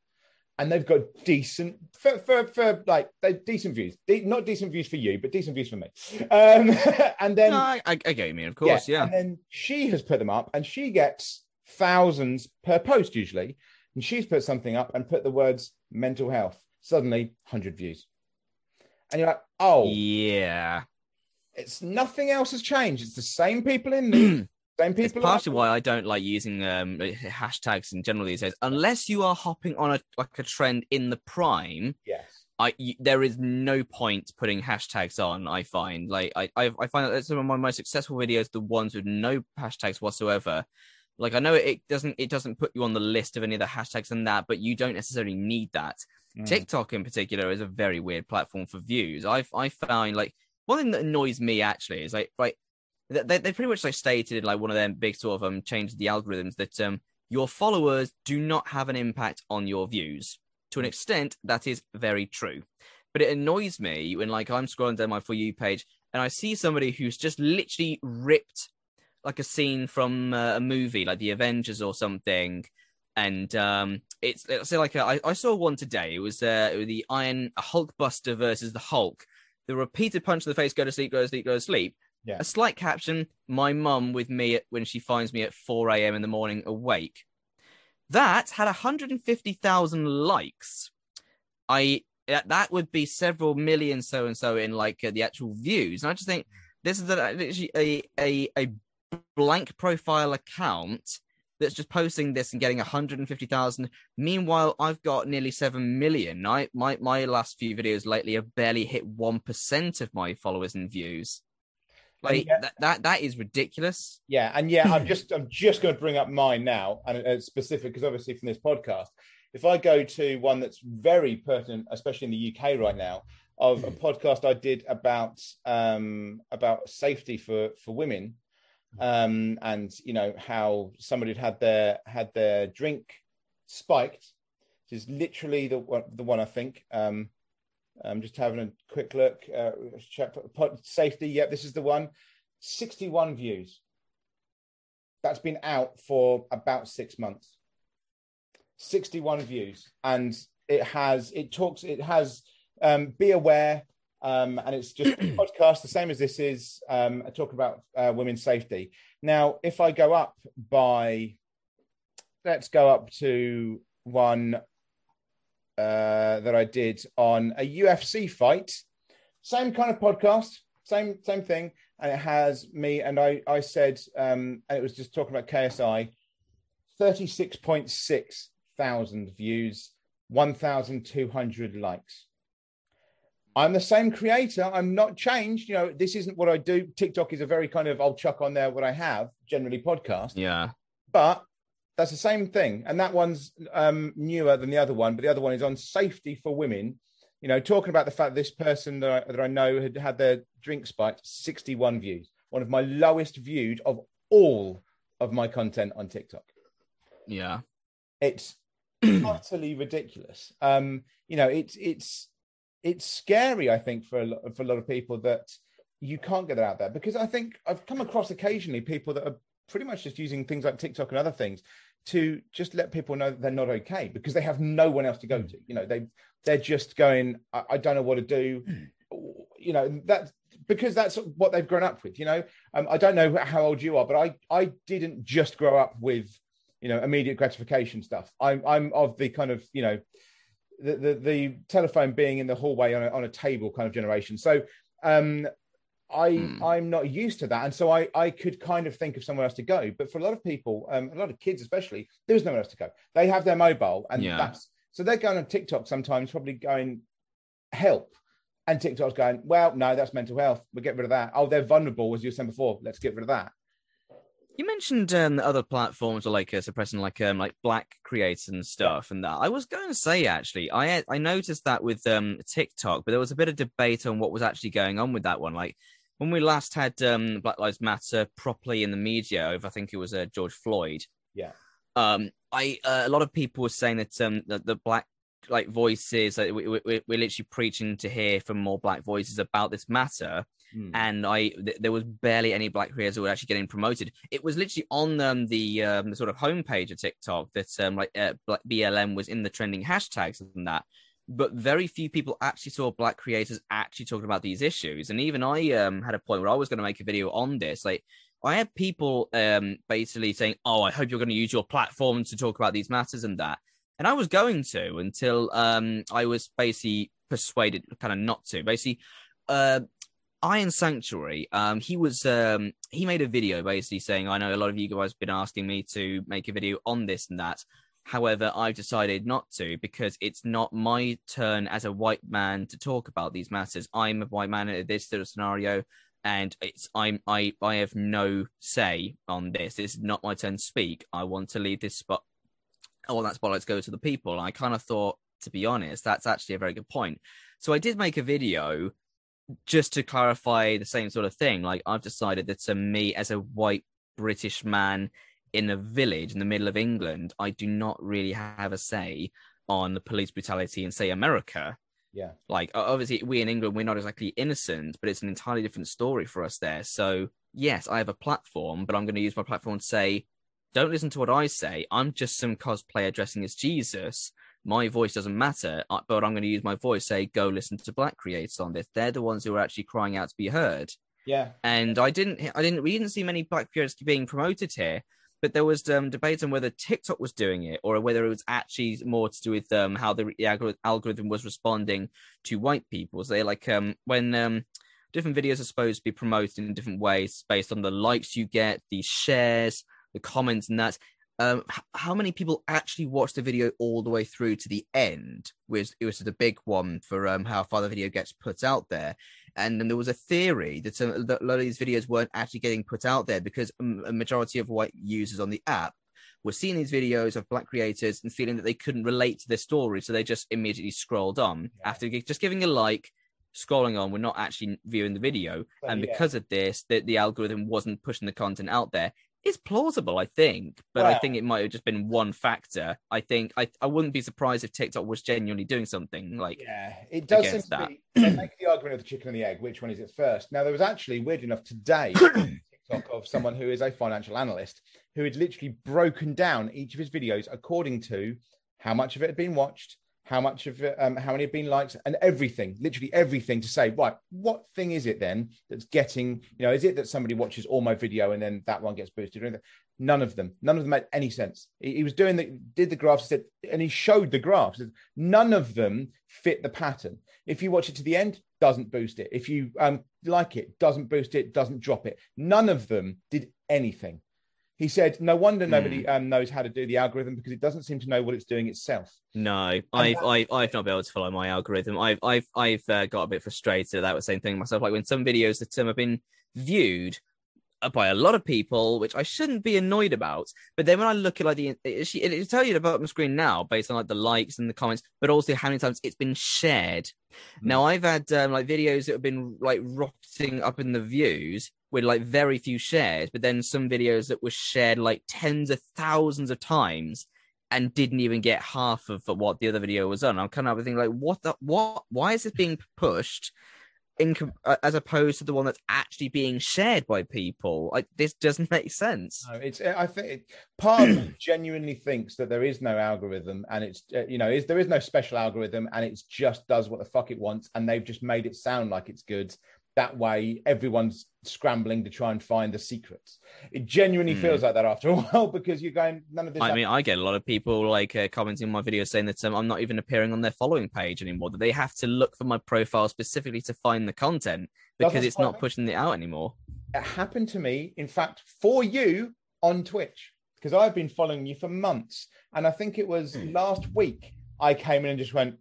and they've got decent for for, for like decent views, De- not decent views for you, but decent views for me. Um, and then No, I, I, get me, of course, yeah. and then she has put them up, and she gets thousands per post usually. And she's put something up and put the words mental health. Suddenly, hundred views, and you're like, oh, Yeah. it's nothing else has changed. It's the same people in there, same It's people. partially why I don't like using um, hashtags in general these days, unless you are hopping on a like a trend in the prime. Yes. I y there is no point putting hashtags on. I find like I I, I find that some of my most successful videos, the ones with no hashtags whatsoever. Like I know it doesn't it doesn't put you on the list of any of the hashtags and that, but you don't necessarily need that. Mm. TikTok in particular is a very weird platform for views. I've I find like one thing that annoys me actually is like right they they pretty much like stated in like one of them big sort of um changes the algorithms that um your followers do not have an impact on your views. To an extent, that is very true. But it annoys me when like I'm scrolling down my for you page and I see somebody who's just literally ripped like a scene from uh, a movie like the Avengers or something and um, it's let's say like a, I, I saw one today. It was uh, it was the Iron Hulkbuster versus the Hulk. The repeated punch to the face, go to sleep, go to sleep, go to sleep. Yeah. A slight caption: My mum with me at, when she finds me at 4 a.m. in the morning awake. That had 150,000 likes. I that would be several million so and so in like uh, the actual views. And I just think this is a, a a a blank profile account that's just posting this and getting 150,000. Meanwhile, I've got nearly 7 million. I, my, my last few videos lately have barely hit 1% of my followers and views. Like yeah. that, that, that is ridiculous. Yeah, and yeah, I'm just I'm just going to bring up mine now, and it's specific because obviously from this podcast, if I go to one that's very pertinent, especially in the UK right now, of a podcast I did about um, about safety for for women, um, and you know how somebody had had their had their drink spiked. This is literally the the one I think. Um, I'm just having a quick look. Uh, check safety. Yep, this is the one. 61 views. That's been out for about six months. 61 views, and it has it talks it has um, be aware, um, and it's just a podcast the same as this is um, talking about uh, women's safety. Now, if I go up by, let's go up to one uh, that I did on a UFC fight. Same kind of podcast, same same thing, and it has me and I. I said, um, and it was just talking about KSI. Thirty-six point six thousand views, one thousand two hundred likes. I'm the same creator. I'm not changed. You know, this isn't what I do. TikTok is a very kind of I'll chuck on there what I have generally podcast. Yeah. But that's the same thing. And that one's um, newer than the other one, but the other one is on safety for women. You know, talking about the fact this person that I, that I know had had their drink spiked, 61 views, one of my lowest viewed of all of my content on TikTok. Yeah. It's utterly ridiculous. Um, you know, it's it's it's scary. I think for a lot, for a lot of people that you can't get it out there because I think I've come across occasionally people that are pretty much just using things like TikTok and other things to just let people know that they're not okay because they have no one else to go to. You know, they they're just going, I, I don't know what to do. You know that because that's what they've grown up with. You know, um, I don't know how old you are, but I I didn't just grow up with you know immediate gratification stuff. I'm I'm of the kind of you know the the, the telephone being in the hallway on a, on a table kind of generation. So um I Hmm. I'm not used to that, and so I I could kind of think of somewhere else to go. But for a lot of people, um, a lot of kids especially, there's nowhere else to go. They have their mobile, and Yeah. that's so they're going on TikTok sometimes, probably going help, and TikTok's going, well, no, that's mental health. We'll get rid of that. Oh, they're vulnerable, as you were saying before. Let's get rid of that. You mentioned um, that other platforms are like uh, suppressing like um like black creators and stuff and that. I was going to say actually, I I noticed that with um TikTok, but there was a bit of debate on what was actually going on with that one. Like when we last had um Black Lives Matter properly in the media over, I think it was uh, George Floyd. Yeah. Um, I uh, a lot of people were saying that um that the black like voices. Like, we, we, we're literally preaching to hear from more black voices about this matter. Mm. And I, th- there was barely any black creators who were actually getting promoted. It was literally on um, the, um, the sort of homepage of TikTok that um, like uh, BLM was in the trending hashtags and that. But very few people actually saw black creators actually talking about these issues. And even I um, had a point where I was going to make a video on this. Like I had people um, basically saying, "Oh, I hope you're going to use your platform to talk about these matters and that." And I was going to until um, I was basically persuaded, kind of not to. Basically, uh, Iron Sanctuary. Um, he was um, he made a video basically saying, "I know a lot of you guys have been asking me to make a video on this and that." However, I've decided not to because it's not my turn as a white man to talk about these matters. I'm a white man in this sort of scenario and it's I'm I I have no say on this. It's not my turn to speak. I want to leave this spot. Want that to go to the people. I kind of thought, to be honest, that's actually a very good point. So I did make a video just to clarify the same sort of thing. Like I've decided that to me as a white British man in a village in the middle of England, I do not really have a say on the police brutality in say America Yeah. like obviously we in england we're not exactly innocent but it's an entirely different story for us there so yes i have a platform but i'm going to use my platform to say don't listen to what i say i'm just some cosplayer dressing as jesus my voice doesn't matter uh, but i'm going to use my voice say go listen to black creators on this they're the ones who are actually crying out to be heard Yeah. and I didn't, I didn't, we didn't see many black creators being promoted here. But there was um, debate on whether TikTok was doing it or whether it was actually more to do with um, how the, the algorithm was responding to white people. So they like um, when um, different videos are supposed to be promoted in different ways based on the likes you get, the shares, the comments, and that. Um, h- how many people actually watched the video all the way through to the end? Was it was the big one for um, how far the video gets put out there, and then there was a theory that, uh, that a lot of these videos weren't actually getting put out there because a majority of white users on the app were seeing these videos of black creators and feeling that they couldn't relate to their story, so they just immediately scrolled on Yeah. after just giving a like. Scrolling on, we're not actually viewing the video, But and yeah. because of this, the, the algorithm wasn't pushing the content out there. It's plausible, I think, but I think it might have just been one factor. I think I, I wouldn't be surprised if TikTok was genuinely doing something like Yeah, it does seem to that. be. They make the argument of the chicken and the egg. Which one is it first? Now, there was actually weird enough today TikTok of someone who is a financial analyst who had literally broken down each of his videos according to how much of it had been watched, how much of it, um, how many have been liked, and everything, literally everything to say, right, what thing is it then that's getting, you know, is it that somebody watches all my video and then that one gets boosted or anything? None of them, none of them made any sense. He, he was doing the, did the graphs, said, and he showed the graphs. None of them fit the pattern. If you watch it to the end, doesn't boost it. If you um, like it, doesn't boost it, doesn't drop it. None of them did anything. He said, "No wonder nobody um, knows how to do the algorithm because it doesn't seem to know what it's doing itself." No, I've, I've I've not been able to follow my algorithm. I've I've I've uh, got a bit frustrated That the same thing myself. Like when some videos that um, have been viewed uh, by a lot of people, which I shouldn't be annoyed about. But then when I look at like the, it, it, it tell you the bottom screen now based on like the likes and the comments, but also how many times it's been shared. Now I've had um, like videos that have been like rocketing up in the views with like very few shares, but then some videos that were shared like tens of thousands of times and didn't even get half of what the other video was on. I'm kind of thinking like, what the what? Why is this being pushed? In, uh, as opposed to the one that's actually being shared by people, like this doesn't make sense. No, it's. I think it, part of genuinely thinks that there is no algorithm, and it's uh, you know, is there is no special algorithm, and it just does what the fuck it wants, and they've just made it sound like it's good. That way, everyone's scrambling to try and find the secrets. It genuinely Hmm. feels like that after a while because you're going, none of this. I mean, I get a lot of people like uh, commenting on my videos saying that um, I'm not even appearing on their following page anymore. That they have to look for my profile specifically to find the content because it's not pushing it out anymore. it happened to me, in fact, for you on Twitch, because I've been following you for months. And I think it was last week I came in and just went,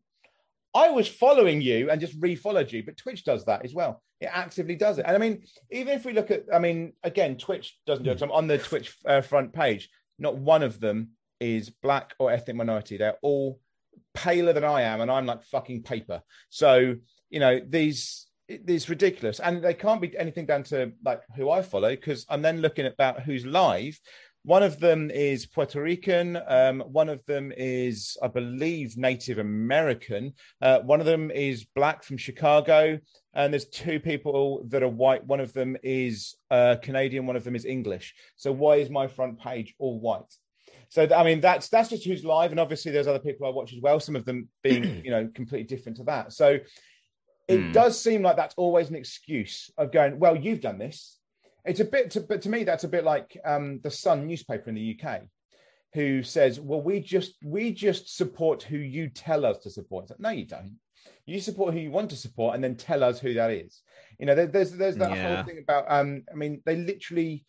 I was following you and just refollowed you, but Twitch does that as well. It actively does it. And I mean, even if we look at, I mean, again, Twitch doesn't do it. I'm on the Twitch uh, front page. Not one of them is black or ethnic minority. They're all paler than I am, and I'm like fucking paper. So, you know, these it's ridiculous. And they can't be anything down to like who I follow, because I'm then looking about who's live. One of them is Puerto Rican. Um, one of them is, I believe, Native American. Uh, one of them is black from Chicago. And there's two people that are white. One of them is uh, Canadian. One of them is English. So why is my front page all white? So I mean, that's that's just who's live, and obviously there's other people I watch as well. Some of them being, you know, completely different to that. So it Hmm. does seem like that's always an excuse of going, well, you've done this. It's a bit, to, but to me, that's a bit like um, the Sun newspaper in the UK, who says, well, we just we just support who you tell us to support. It's like, no, you don't. You support who you want to support, and then tell us who that is. You know, there, there's there's that Yeah. whole thing about. Um, I mean, they literally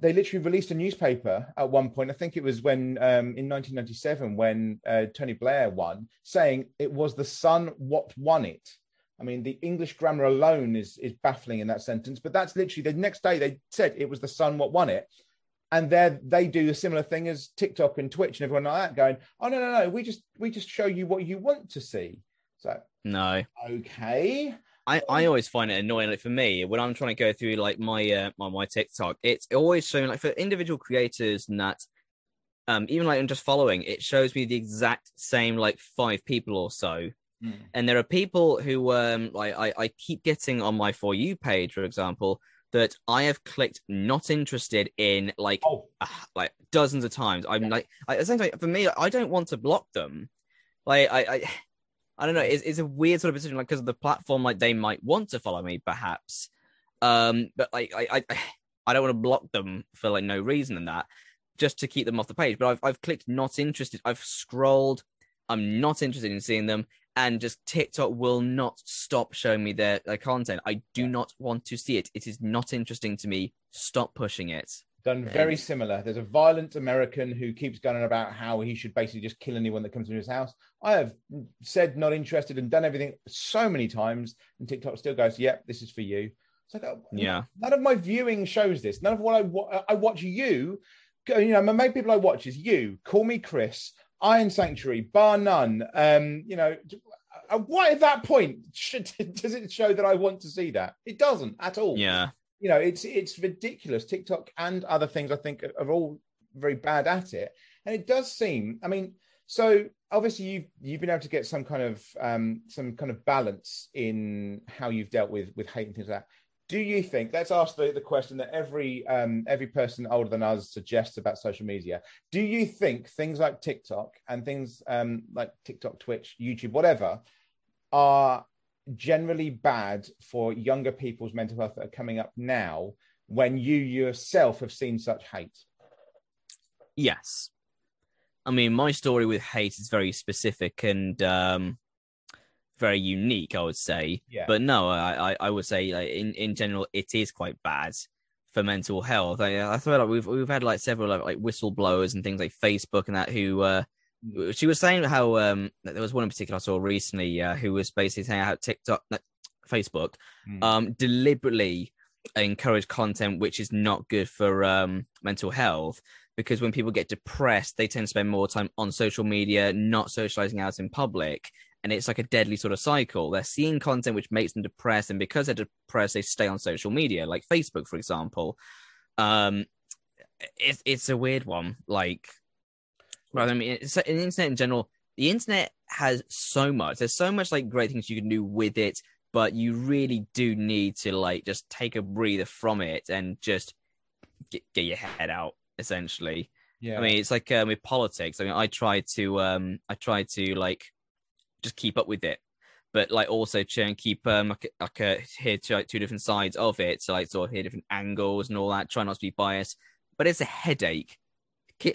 they literally released a newspaper at one point. I think it was when um, in 1997 when uh, Tony Blair won, saying it was the Sun what won it. I mean, the English grammar alone is is baffling in that sentence. But that's literally the next day they said it was the Sun what won it, and there they do a similar thing as TikTok and Twitch and everyone like that, going, "Oh no, no, no, we just we just show you what you want to see." So No. okay, I, I always find it annoying. Like for me, when I'm trying to go through like my uh, my, my TikTok, it's always showing like for individual creators and that um even like I'm just following, it shows me the exact same like five people or so. Hmm. And there are people who um like I, I keep getting on my for you page, for example, that I have clicked not interested in like oh uh, like dozens of times. I'm Yeah. like, I, essentially, for me, I don't want to block them. Like, I, I, I don't know. It's, it's a weird sort of decision, like because of the platform. Like, they might want to follow me, perhaps. Um, but like, I, I, I don't want to block them for like no reason in that, just to keep them off the page. But I've, I've clicked not interested. I've scrolled. I'm not interested in seeing them. And just TikTok will not stop showing me their, their content. I do not want to see it. It is not interesting to me. Stop pushing it. done very similar. There's a violent American who keeps going about how he should basically just kill anyone that comes into his house. I have said not interested and done everything so many times, and TikTok still goes, "Yep, this is for you." It's like, oh, Yeah. none of my viewing shows this. None of what I wa- I watch you. You know, my main people I watch is you. Call me Chris. Iron Sanctuary, Bar None. Um, you know, uh, why at that point should, does it show that I want to see that? It doesn't at all Yeah. you know it's it's ridiculous tiktok and other things i think are, are all very bad at it and it does seem i mean so obviously you've you've been able to get some kind of um some kind of balance in how you've dealt with with hate and things like that do you think let's ask the, the question that every um every person older than us suggests about social media do you think things like tiktok and things um like tiktok twitch youtube whatever are generally bad for younger people's mental health that are coming up now when you yourself have seen such hate Yes. I mean, my story with hate is very specific and um, very unique, I would say. Yeah. But no, I, I, I would say like, in, in general, it is quite bad for mental health. I, I thought like we've we've had like several like, like whistleblowers and things like Facebook and that who uh, she was saying how um there was one in particular I saw recently uh, who was basically saying how TikTok, no, Facebook, Mm. um, deliberately encourage content which is not good for um, mental health because when people get depressed, they tend to spend more time on social media, not socializing out in public. And it's like a deadly sort of cycle. They're seeing content which makes them depressed, and because they're depressed, they stay on social media, like Facebook, for example. Um, it's it's a weird one. Like, well, I mean, it's, in the internet in general, the internet has so much. There's so much like great things you can do with it, but you really do need to like just take a breather from it and just get, get your head out essentially yeah i mean it's like um, with politics i mean i try to um i try to like just keep up with it. But like also try and keep um like, like uh, hear two, like, two different sides of it. So like sort of hear different angles and all that. Try not to be biased. But it's a headache.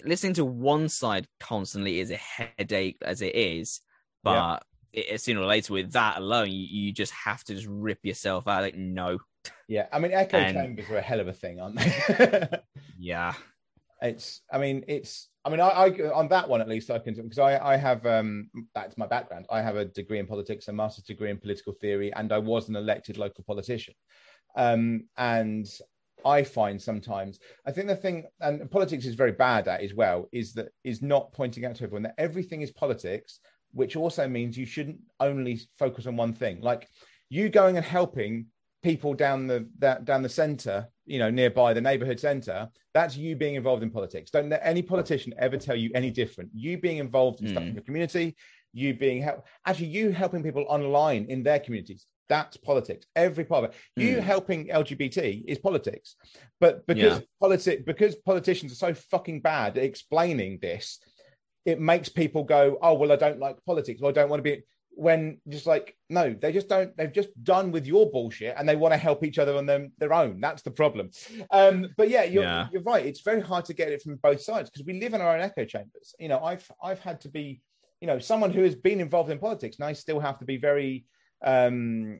Listening to one side constantly is a headache as it is. But it, sooner or later with that alone you, you just have to just rip yourself out like no. Yeah. I mean echo and- chambers are a hell of a thing aren't they? Yeah. It's i mean it's i mean I, I on that one at least i can because i i have um that's my background. I have a degree in politics a master's degree in political theory and i was an elected local politician. Um and i find sometimes i think the thing and politics is very bad at as well is that is not pointing out to everyone that everything is politics which also means you shouldn't only focus on one thing. Like you going and helping people down the that, down the center, you know, nearby the neighborhood center, that's you being involved in politics. Don't let any politician ever tell you any different. You being involved in mm. stuff in the community, you being help actually you helping people online in their communities. That's politics. Every part of it. You mm. helping LGBT is politics. But because yeah. politics because politicians are so fucking bad at explaining this, it makes people go, Oh, well, I don't like politics, or I don't want to be when just like no they just don't they've just done with your bullshit and they want to help each other on them their own. That's the problem. Um but yeah you're, yeah. you're right. It's very hard to get it from both sides because we live in our own echo chambers. You know i've i've had to be you know someone who has been involved in politics and i still have to be very um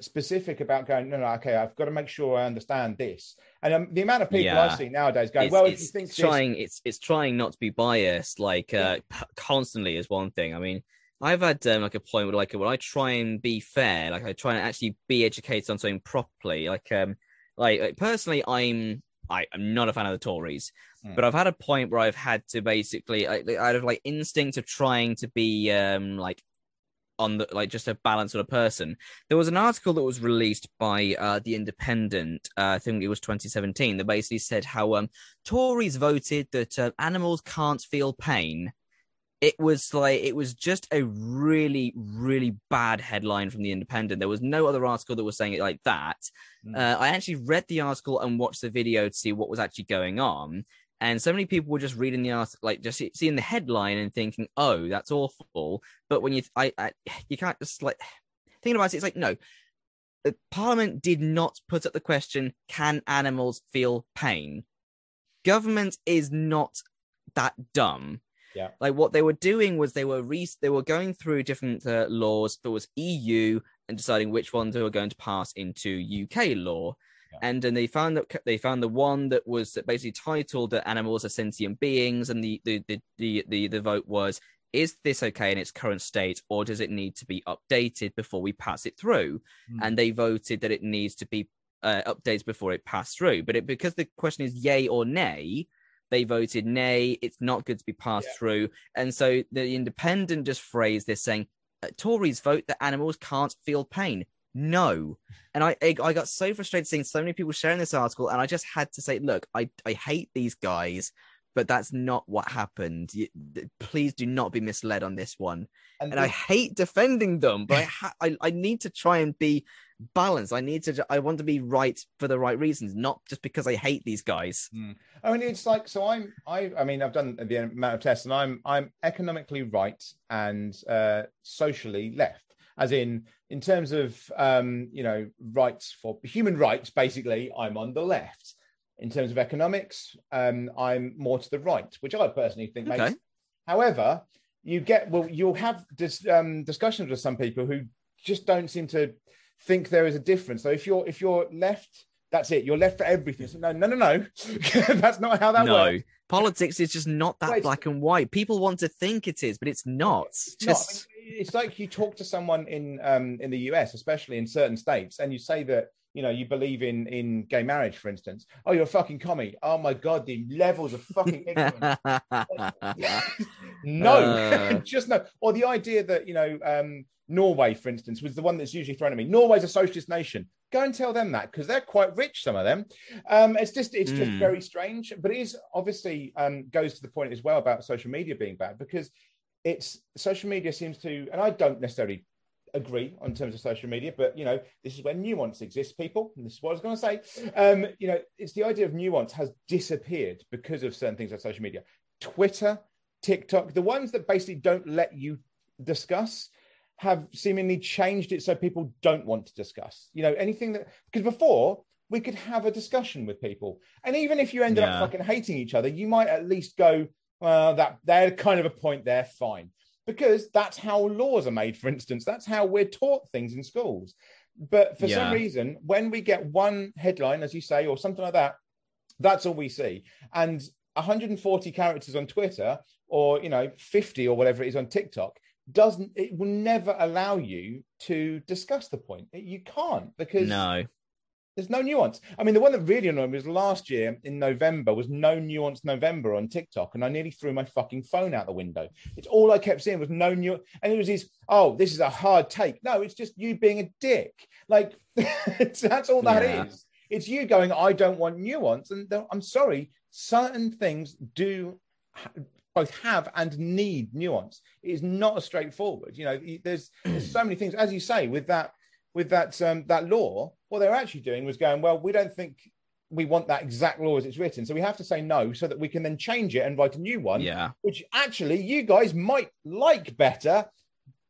specific about going no no okay i've got to make sure i understand this. And um, the amount of people yeah. i see nowadays going it's, well it's, if you think trying this... it's it's trying not to be biased like uh constantly is one thing. I mean I've had um, like a point where like when I try and be fair, like I try and actually be educated on something properly. Like um, like, like personally, I'm I, am not a fan of the Tories, mm. but I've had a point where I've had to basically I, out of like instinct of trying to be um like on the like just a balance sort of person. There was an article that was released by uh, the Independent. Uh, I think it was 2017. That basically said how um Tories voted that uh, animals can't feel pain it was like it was just a really really bad headline from the independent. There was no other article that was saying it like that. Mm. uh, i actually read the article and watched the video to see what was actually going on. And so many people were just reading the article like just seeing the headline and thinking oh that's awful. But when you i, I you can't just like thinking about it it's like no. The parliament did not put up the question can animals feel pain? Government is not that dumb yeah. Like what they were doing was they were re- they were going through different uh, laws. There was EU and deciding which ones they were going to pass into UK law. Yeah. And then they found that they found the one that was basically titled that animals are sentient beings, and the the the the, the, the vote was is this okay in its current state or does it need to be updated before we pass it through mm. and they voted that it needs to be uh, updated before it passed through but it, because the question is yay or nay they voted nay. It's not good to be passed yeah. through. And so the independent just phrased this saying, uh, Tories vote that animals can't feel pain. No. And I, I got so frustrated seeing so many people sharing this article, and I just had to say, look, I, I hate these guys, but that's not what happened. You, please do not be misled on this one. And, and I hate defending them, but I, ha- I I need to try and be balanced. I need to. I want to be right for the right reasons, not just because I hate these guys. Mm. I mean, it's like so. I'm. I. I mean, I've done the amount of tests, and I'm. I'm economically right and uh, socially left. As in, in terms of um, you know rights for human rights, basically, I'm on the left. In terms of economics, um, I'm more to the right, which I personally think okay. makes. However, you get well, you'll have dis, um, discussions with some people who just don't seem to think there is a difference. So if you're if you're left, that's it. You're left for everything. So no, no, no, no. that's not how that no. works. Politics is just not that black and white. People want to think it is, but it's not. It's just I mean, it's like you talk to someone in um in the US, especially in certain states, and you say that you know you believe in in gay marriage, for instance. Oh, you're a fucking commie. Oh my god, the levels of fucking ignorance. no, uh... just no. Or the idea that you know um Norway, for instance, was the one that's usually thrown at me. Norway's a socialist nation. Go and tell them that because they're quite rich, some of them. Um, it's just it's mm. just hmm. very strange, but it is obviously um, goes to the point as well about social media being bad because it's social media seems to, and I don't necessarily agree on terms of social media, but you know, this is where nuance exists, people. And this is what I was going to say. Um, you know, it's the idea of nuance has disappeared because of certain things like social media. Twitter, TikTok, the ones that basically don't let you discuss have seemingly changed it so people don't want to discuss. You know, anything that because before we could have a discussion with people, and even if you ended yeah. up fucking hating each other, you might at least go, "Well, that they're kind of a point there, fine," because that's how laws are made. For instance, that's how we're taught things in schools. But for yeah. some reason, when we get one headline, as you say, or something like that, that's all we see. And 140 characters on Twitter, or you know, 50 or whatever it is on TikTok, doesn't it will never allow you to discuss the point you can't because no There's no nuance. I mean, the one that really annoyed me was last year in November was no nuance November on TikTok, and I nearly threw my fucking phone out the window. It's all I kept seeing was no nuance, and it was these. Oh, this is a hard take. No, it's just you being a dick. Like that's all that Yeah. is. It's you going. I don't want nuance, and I'm sorry. Certain things do both have and need nuance. It is not as straightforward. You know, there's there's so many things, as you say, with that with that um, that law. What they were actually doing was going, well, we don't think we want that exact law as it's written, so we have to say no, so that we can then change it and write a new one, Yeah. which actually you guys might like better.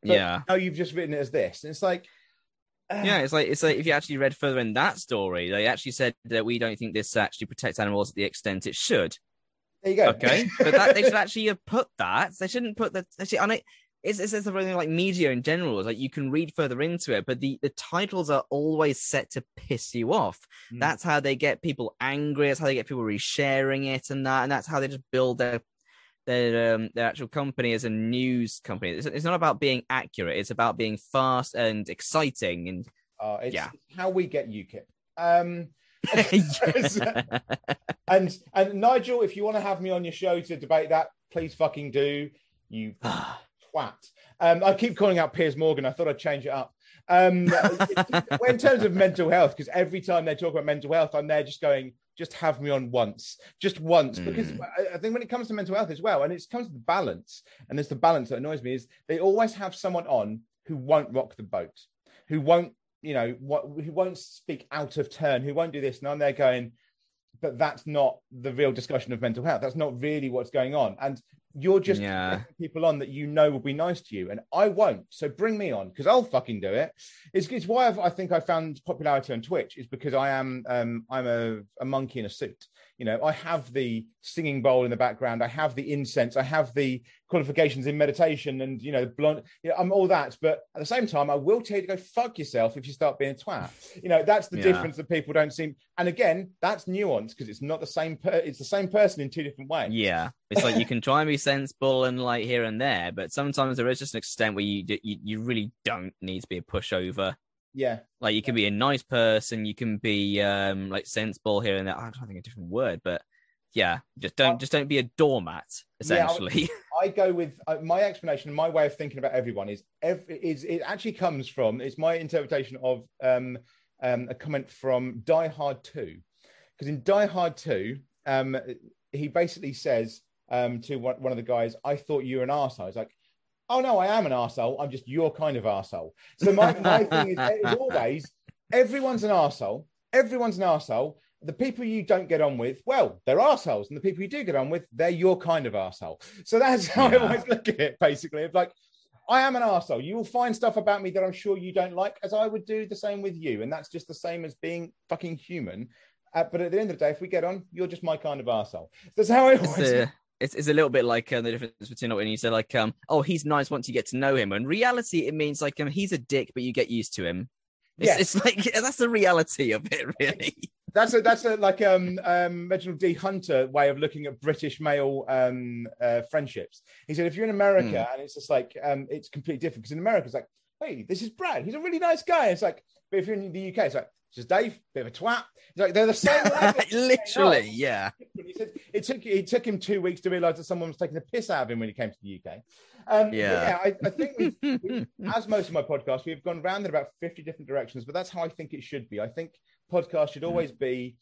But Yeah. No, you've just written it as this. And it's like, uh, Yeah, it's like it's like if you actually read further in that story, they actually said that we don't think this actually protects animals at the extent it should. there you go. Okay, but that they should actually have put that. They shouldn't put that. Actually, and it, it's it's the thing like media in general. Is like you can read further into it, but the the titles are always set to piss you off. Mm. That's how they get people angry. That's how they get people resharing it, and that, and that's how they just build their their um, their actual company as a news company. It's, it's not about being accurate. It's about being fast and exciting and Uh, it's, Yeah. it's how we get UKIP. Um, and and Nigel, if you want to have me on your show to debate that, please fucking do. You twat. Um, I keep calling out Piers Morgan. I thought I'd change it up. Um, in terms of mental health, because every time they talk about mental health, I'm there just going, just have me on once, just once. Because Mm. I, I think when it comes to mental health as well, and it comes to the balance, and there's the balance that annoys me is they always have someone on who won't rock the boat, who won't, you know, what, who won't speak out of turn, who won't do this, and I'm there going, but that's not the real discussion of mental health. That's not really what's going on. And you're just Yeah. people on that you know will be nice to you, and I won't. So bring me on because I'll fucking do it. It's, it's why I've, I think I found popularity on Twitch is because I am um, I'm a, a monkey in a suit. You know, I have the singing bowl in the background. I have the incense. I have the qualifications in meditation, and you know, blonde. You know, I'm all that. But at the same time, I will tell you to go fuck yourself if you start being a twat. You know, that's the Yeah. difference that people don't seem. And again, that's nuance because it's not the same. Per, it's the same person in two different ways. Yeah, it's like you can try and be sensible and like here and there, but sometimes there is just an extent where you you, you really don't need to be a pushover. Yeah. Like you can be a nice person, you can be um like sensible here and there. I'm trying to think of a different word, but yeah, just don't just don't be a doormat. Yeah, I- Essentially, I go with uh, my explanation, my way of thinking about everyone is every is it actually comes from it's my interpretation of um, um, a comment from Die Hard Two, because in Die Hard Two, um, he basically says um, to one, one of the guys, "I thought you were an arsehole." He's like, "Oh no, I am an arsehole. I'm just your kind of arsehole." So my, my thing is, is always everyone's an arsehole. Everyone's an arsehole the people you don't get on with, well, they're assholes, and the people you do get on with, they're your kind of arsehole. So that's how I always look at it, basically. It's like, I am an arsehole. You will find stuff about me that I'm sure you don't like, as I would do the same with you. And that's just the same as being fucking human. Uh, but at the end of the day, if we get on, you're just my kind of arsehole. That's how I always it's, it's a little bit like uh, the difference between when you say like um oh he's nice once you get to know him. In reality, it means like um, he's a dick, but you get used to him. It's, Yes. it's like that's the reality of it, really. that's a that's a like um um Reginald D Hunter way of looking at British male um uh, friendships. He said if you're in America and it's just like um it's completely different because in America it's like hey this is Brad he's a really nice guy. It's like but if you're in the UK it's like is Dave bit of a twat. It's like they're the same. level. Literally, yeah. He said it took it took him two weeks to realise that someone was taking the piss out of him when he came to the UK. Um, Yeah. yeah, I, I think we've, we, as most of my podcasts, we've gone round in about fifty different directions, but that's how I think it should be. I think podcasts should always be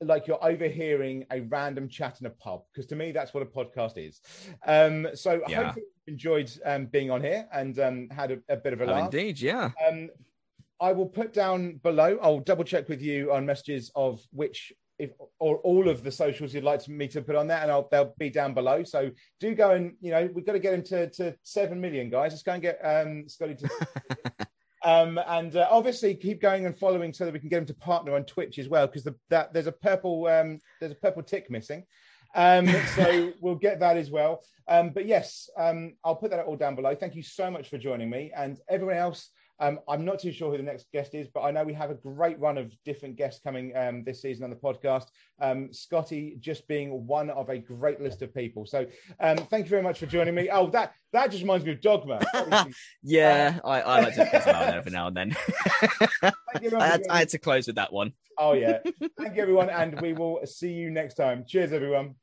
like you're overhearing a random chat in a pub because to me that's what a podcast is. Um, so I hope you enjoyed um, being on here and um, had a, a bit of a Oh, laugh. indeed, yeah. Um, I will put down below. I'll double check with you on messages of which, if or all of the socials you'd like me to put on there, and I'll they'll be down below. So do go and you know we've got to get him to, to seven million guys. Let's go and get um Scotty to. um and uh, obviously keep going and following so that we can get him to partner on Twitch as well because the, that there's a purple um there's a purple tick missing. Um, so we'll get that as well. Um, but yes, um, I'll put that all down below. Thank you so much for joining me, and everyone else. Um, I'm not too sure who the next guest is, but I know we have a great run of different guests coming um, this season on the podcast. Um, Scotty just being one of a great list of people. So um, thank you very much for joining me. Oh, that that just reminds me of Dogma. yeah, I, I like to put out every now and then. I, had, I had to close with that one. Oh yeah. Thank you everyone, and we will see you next time. Cheers, everyone.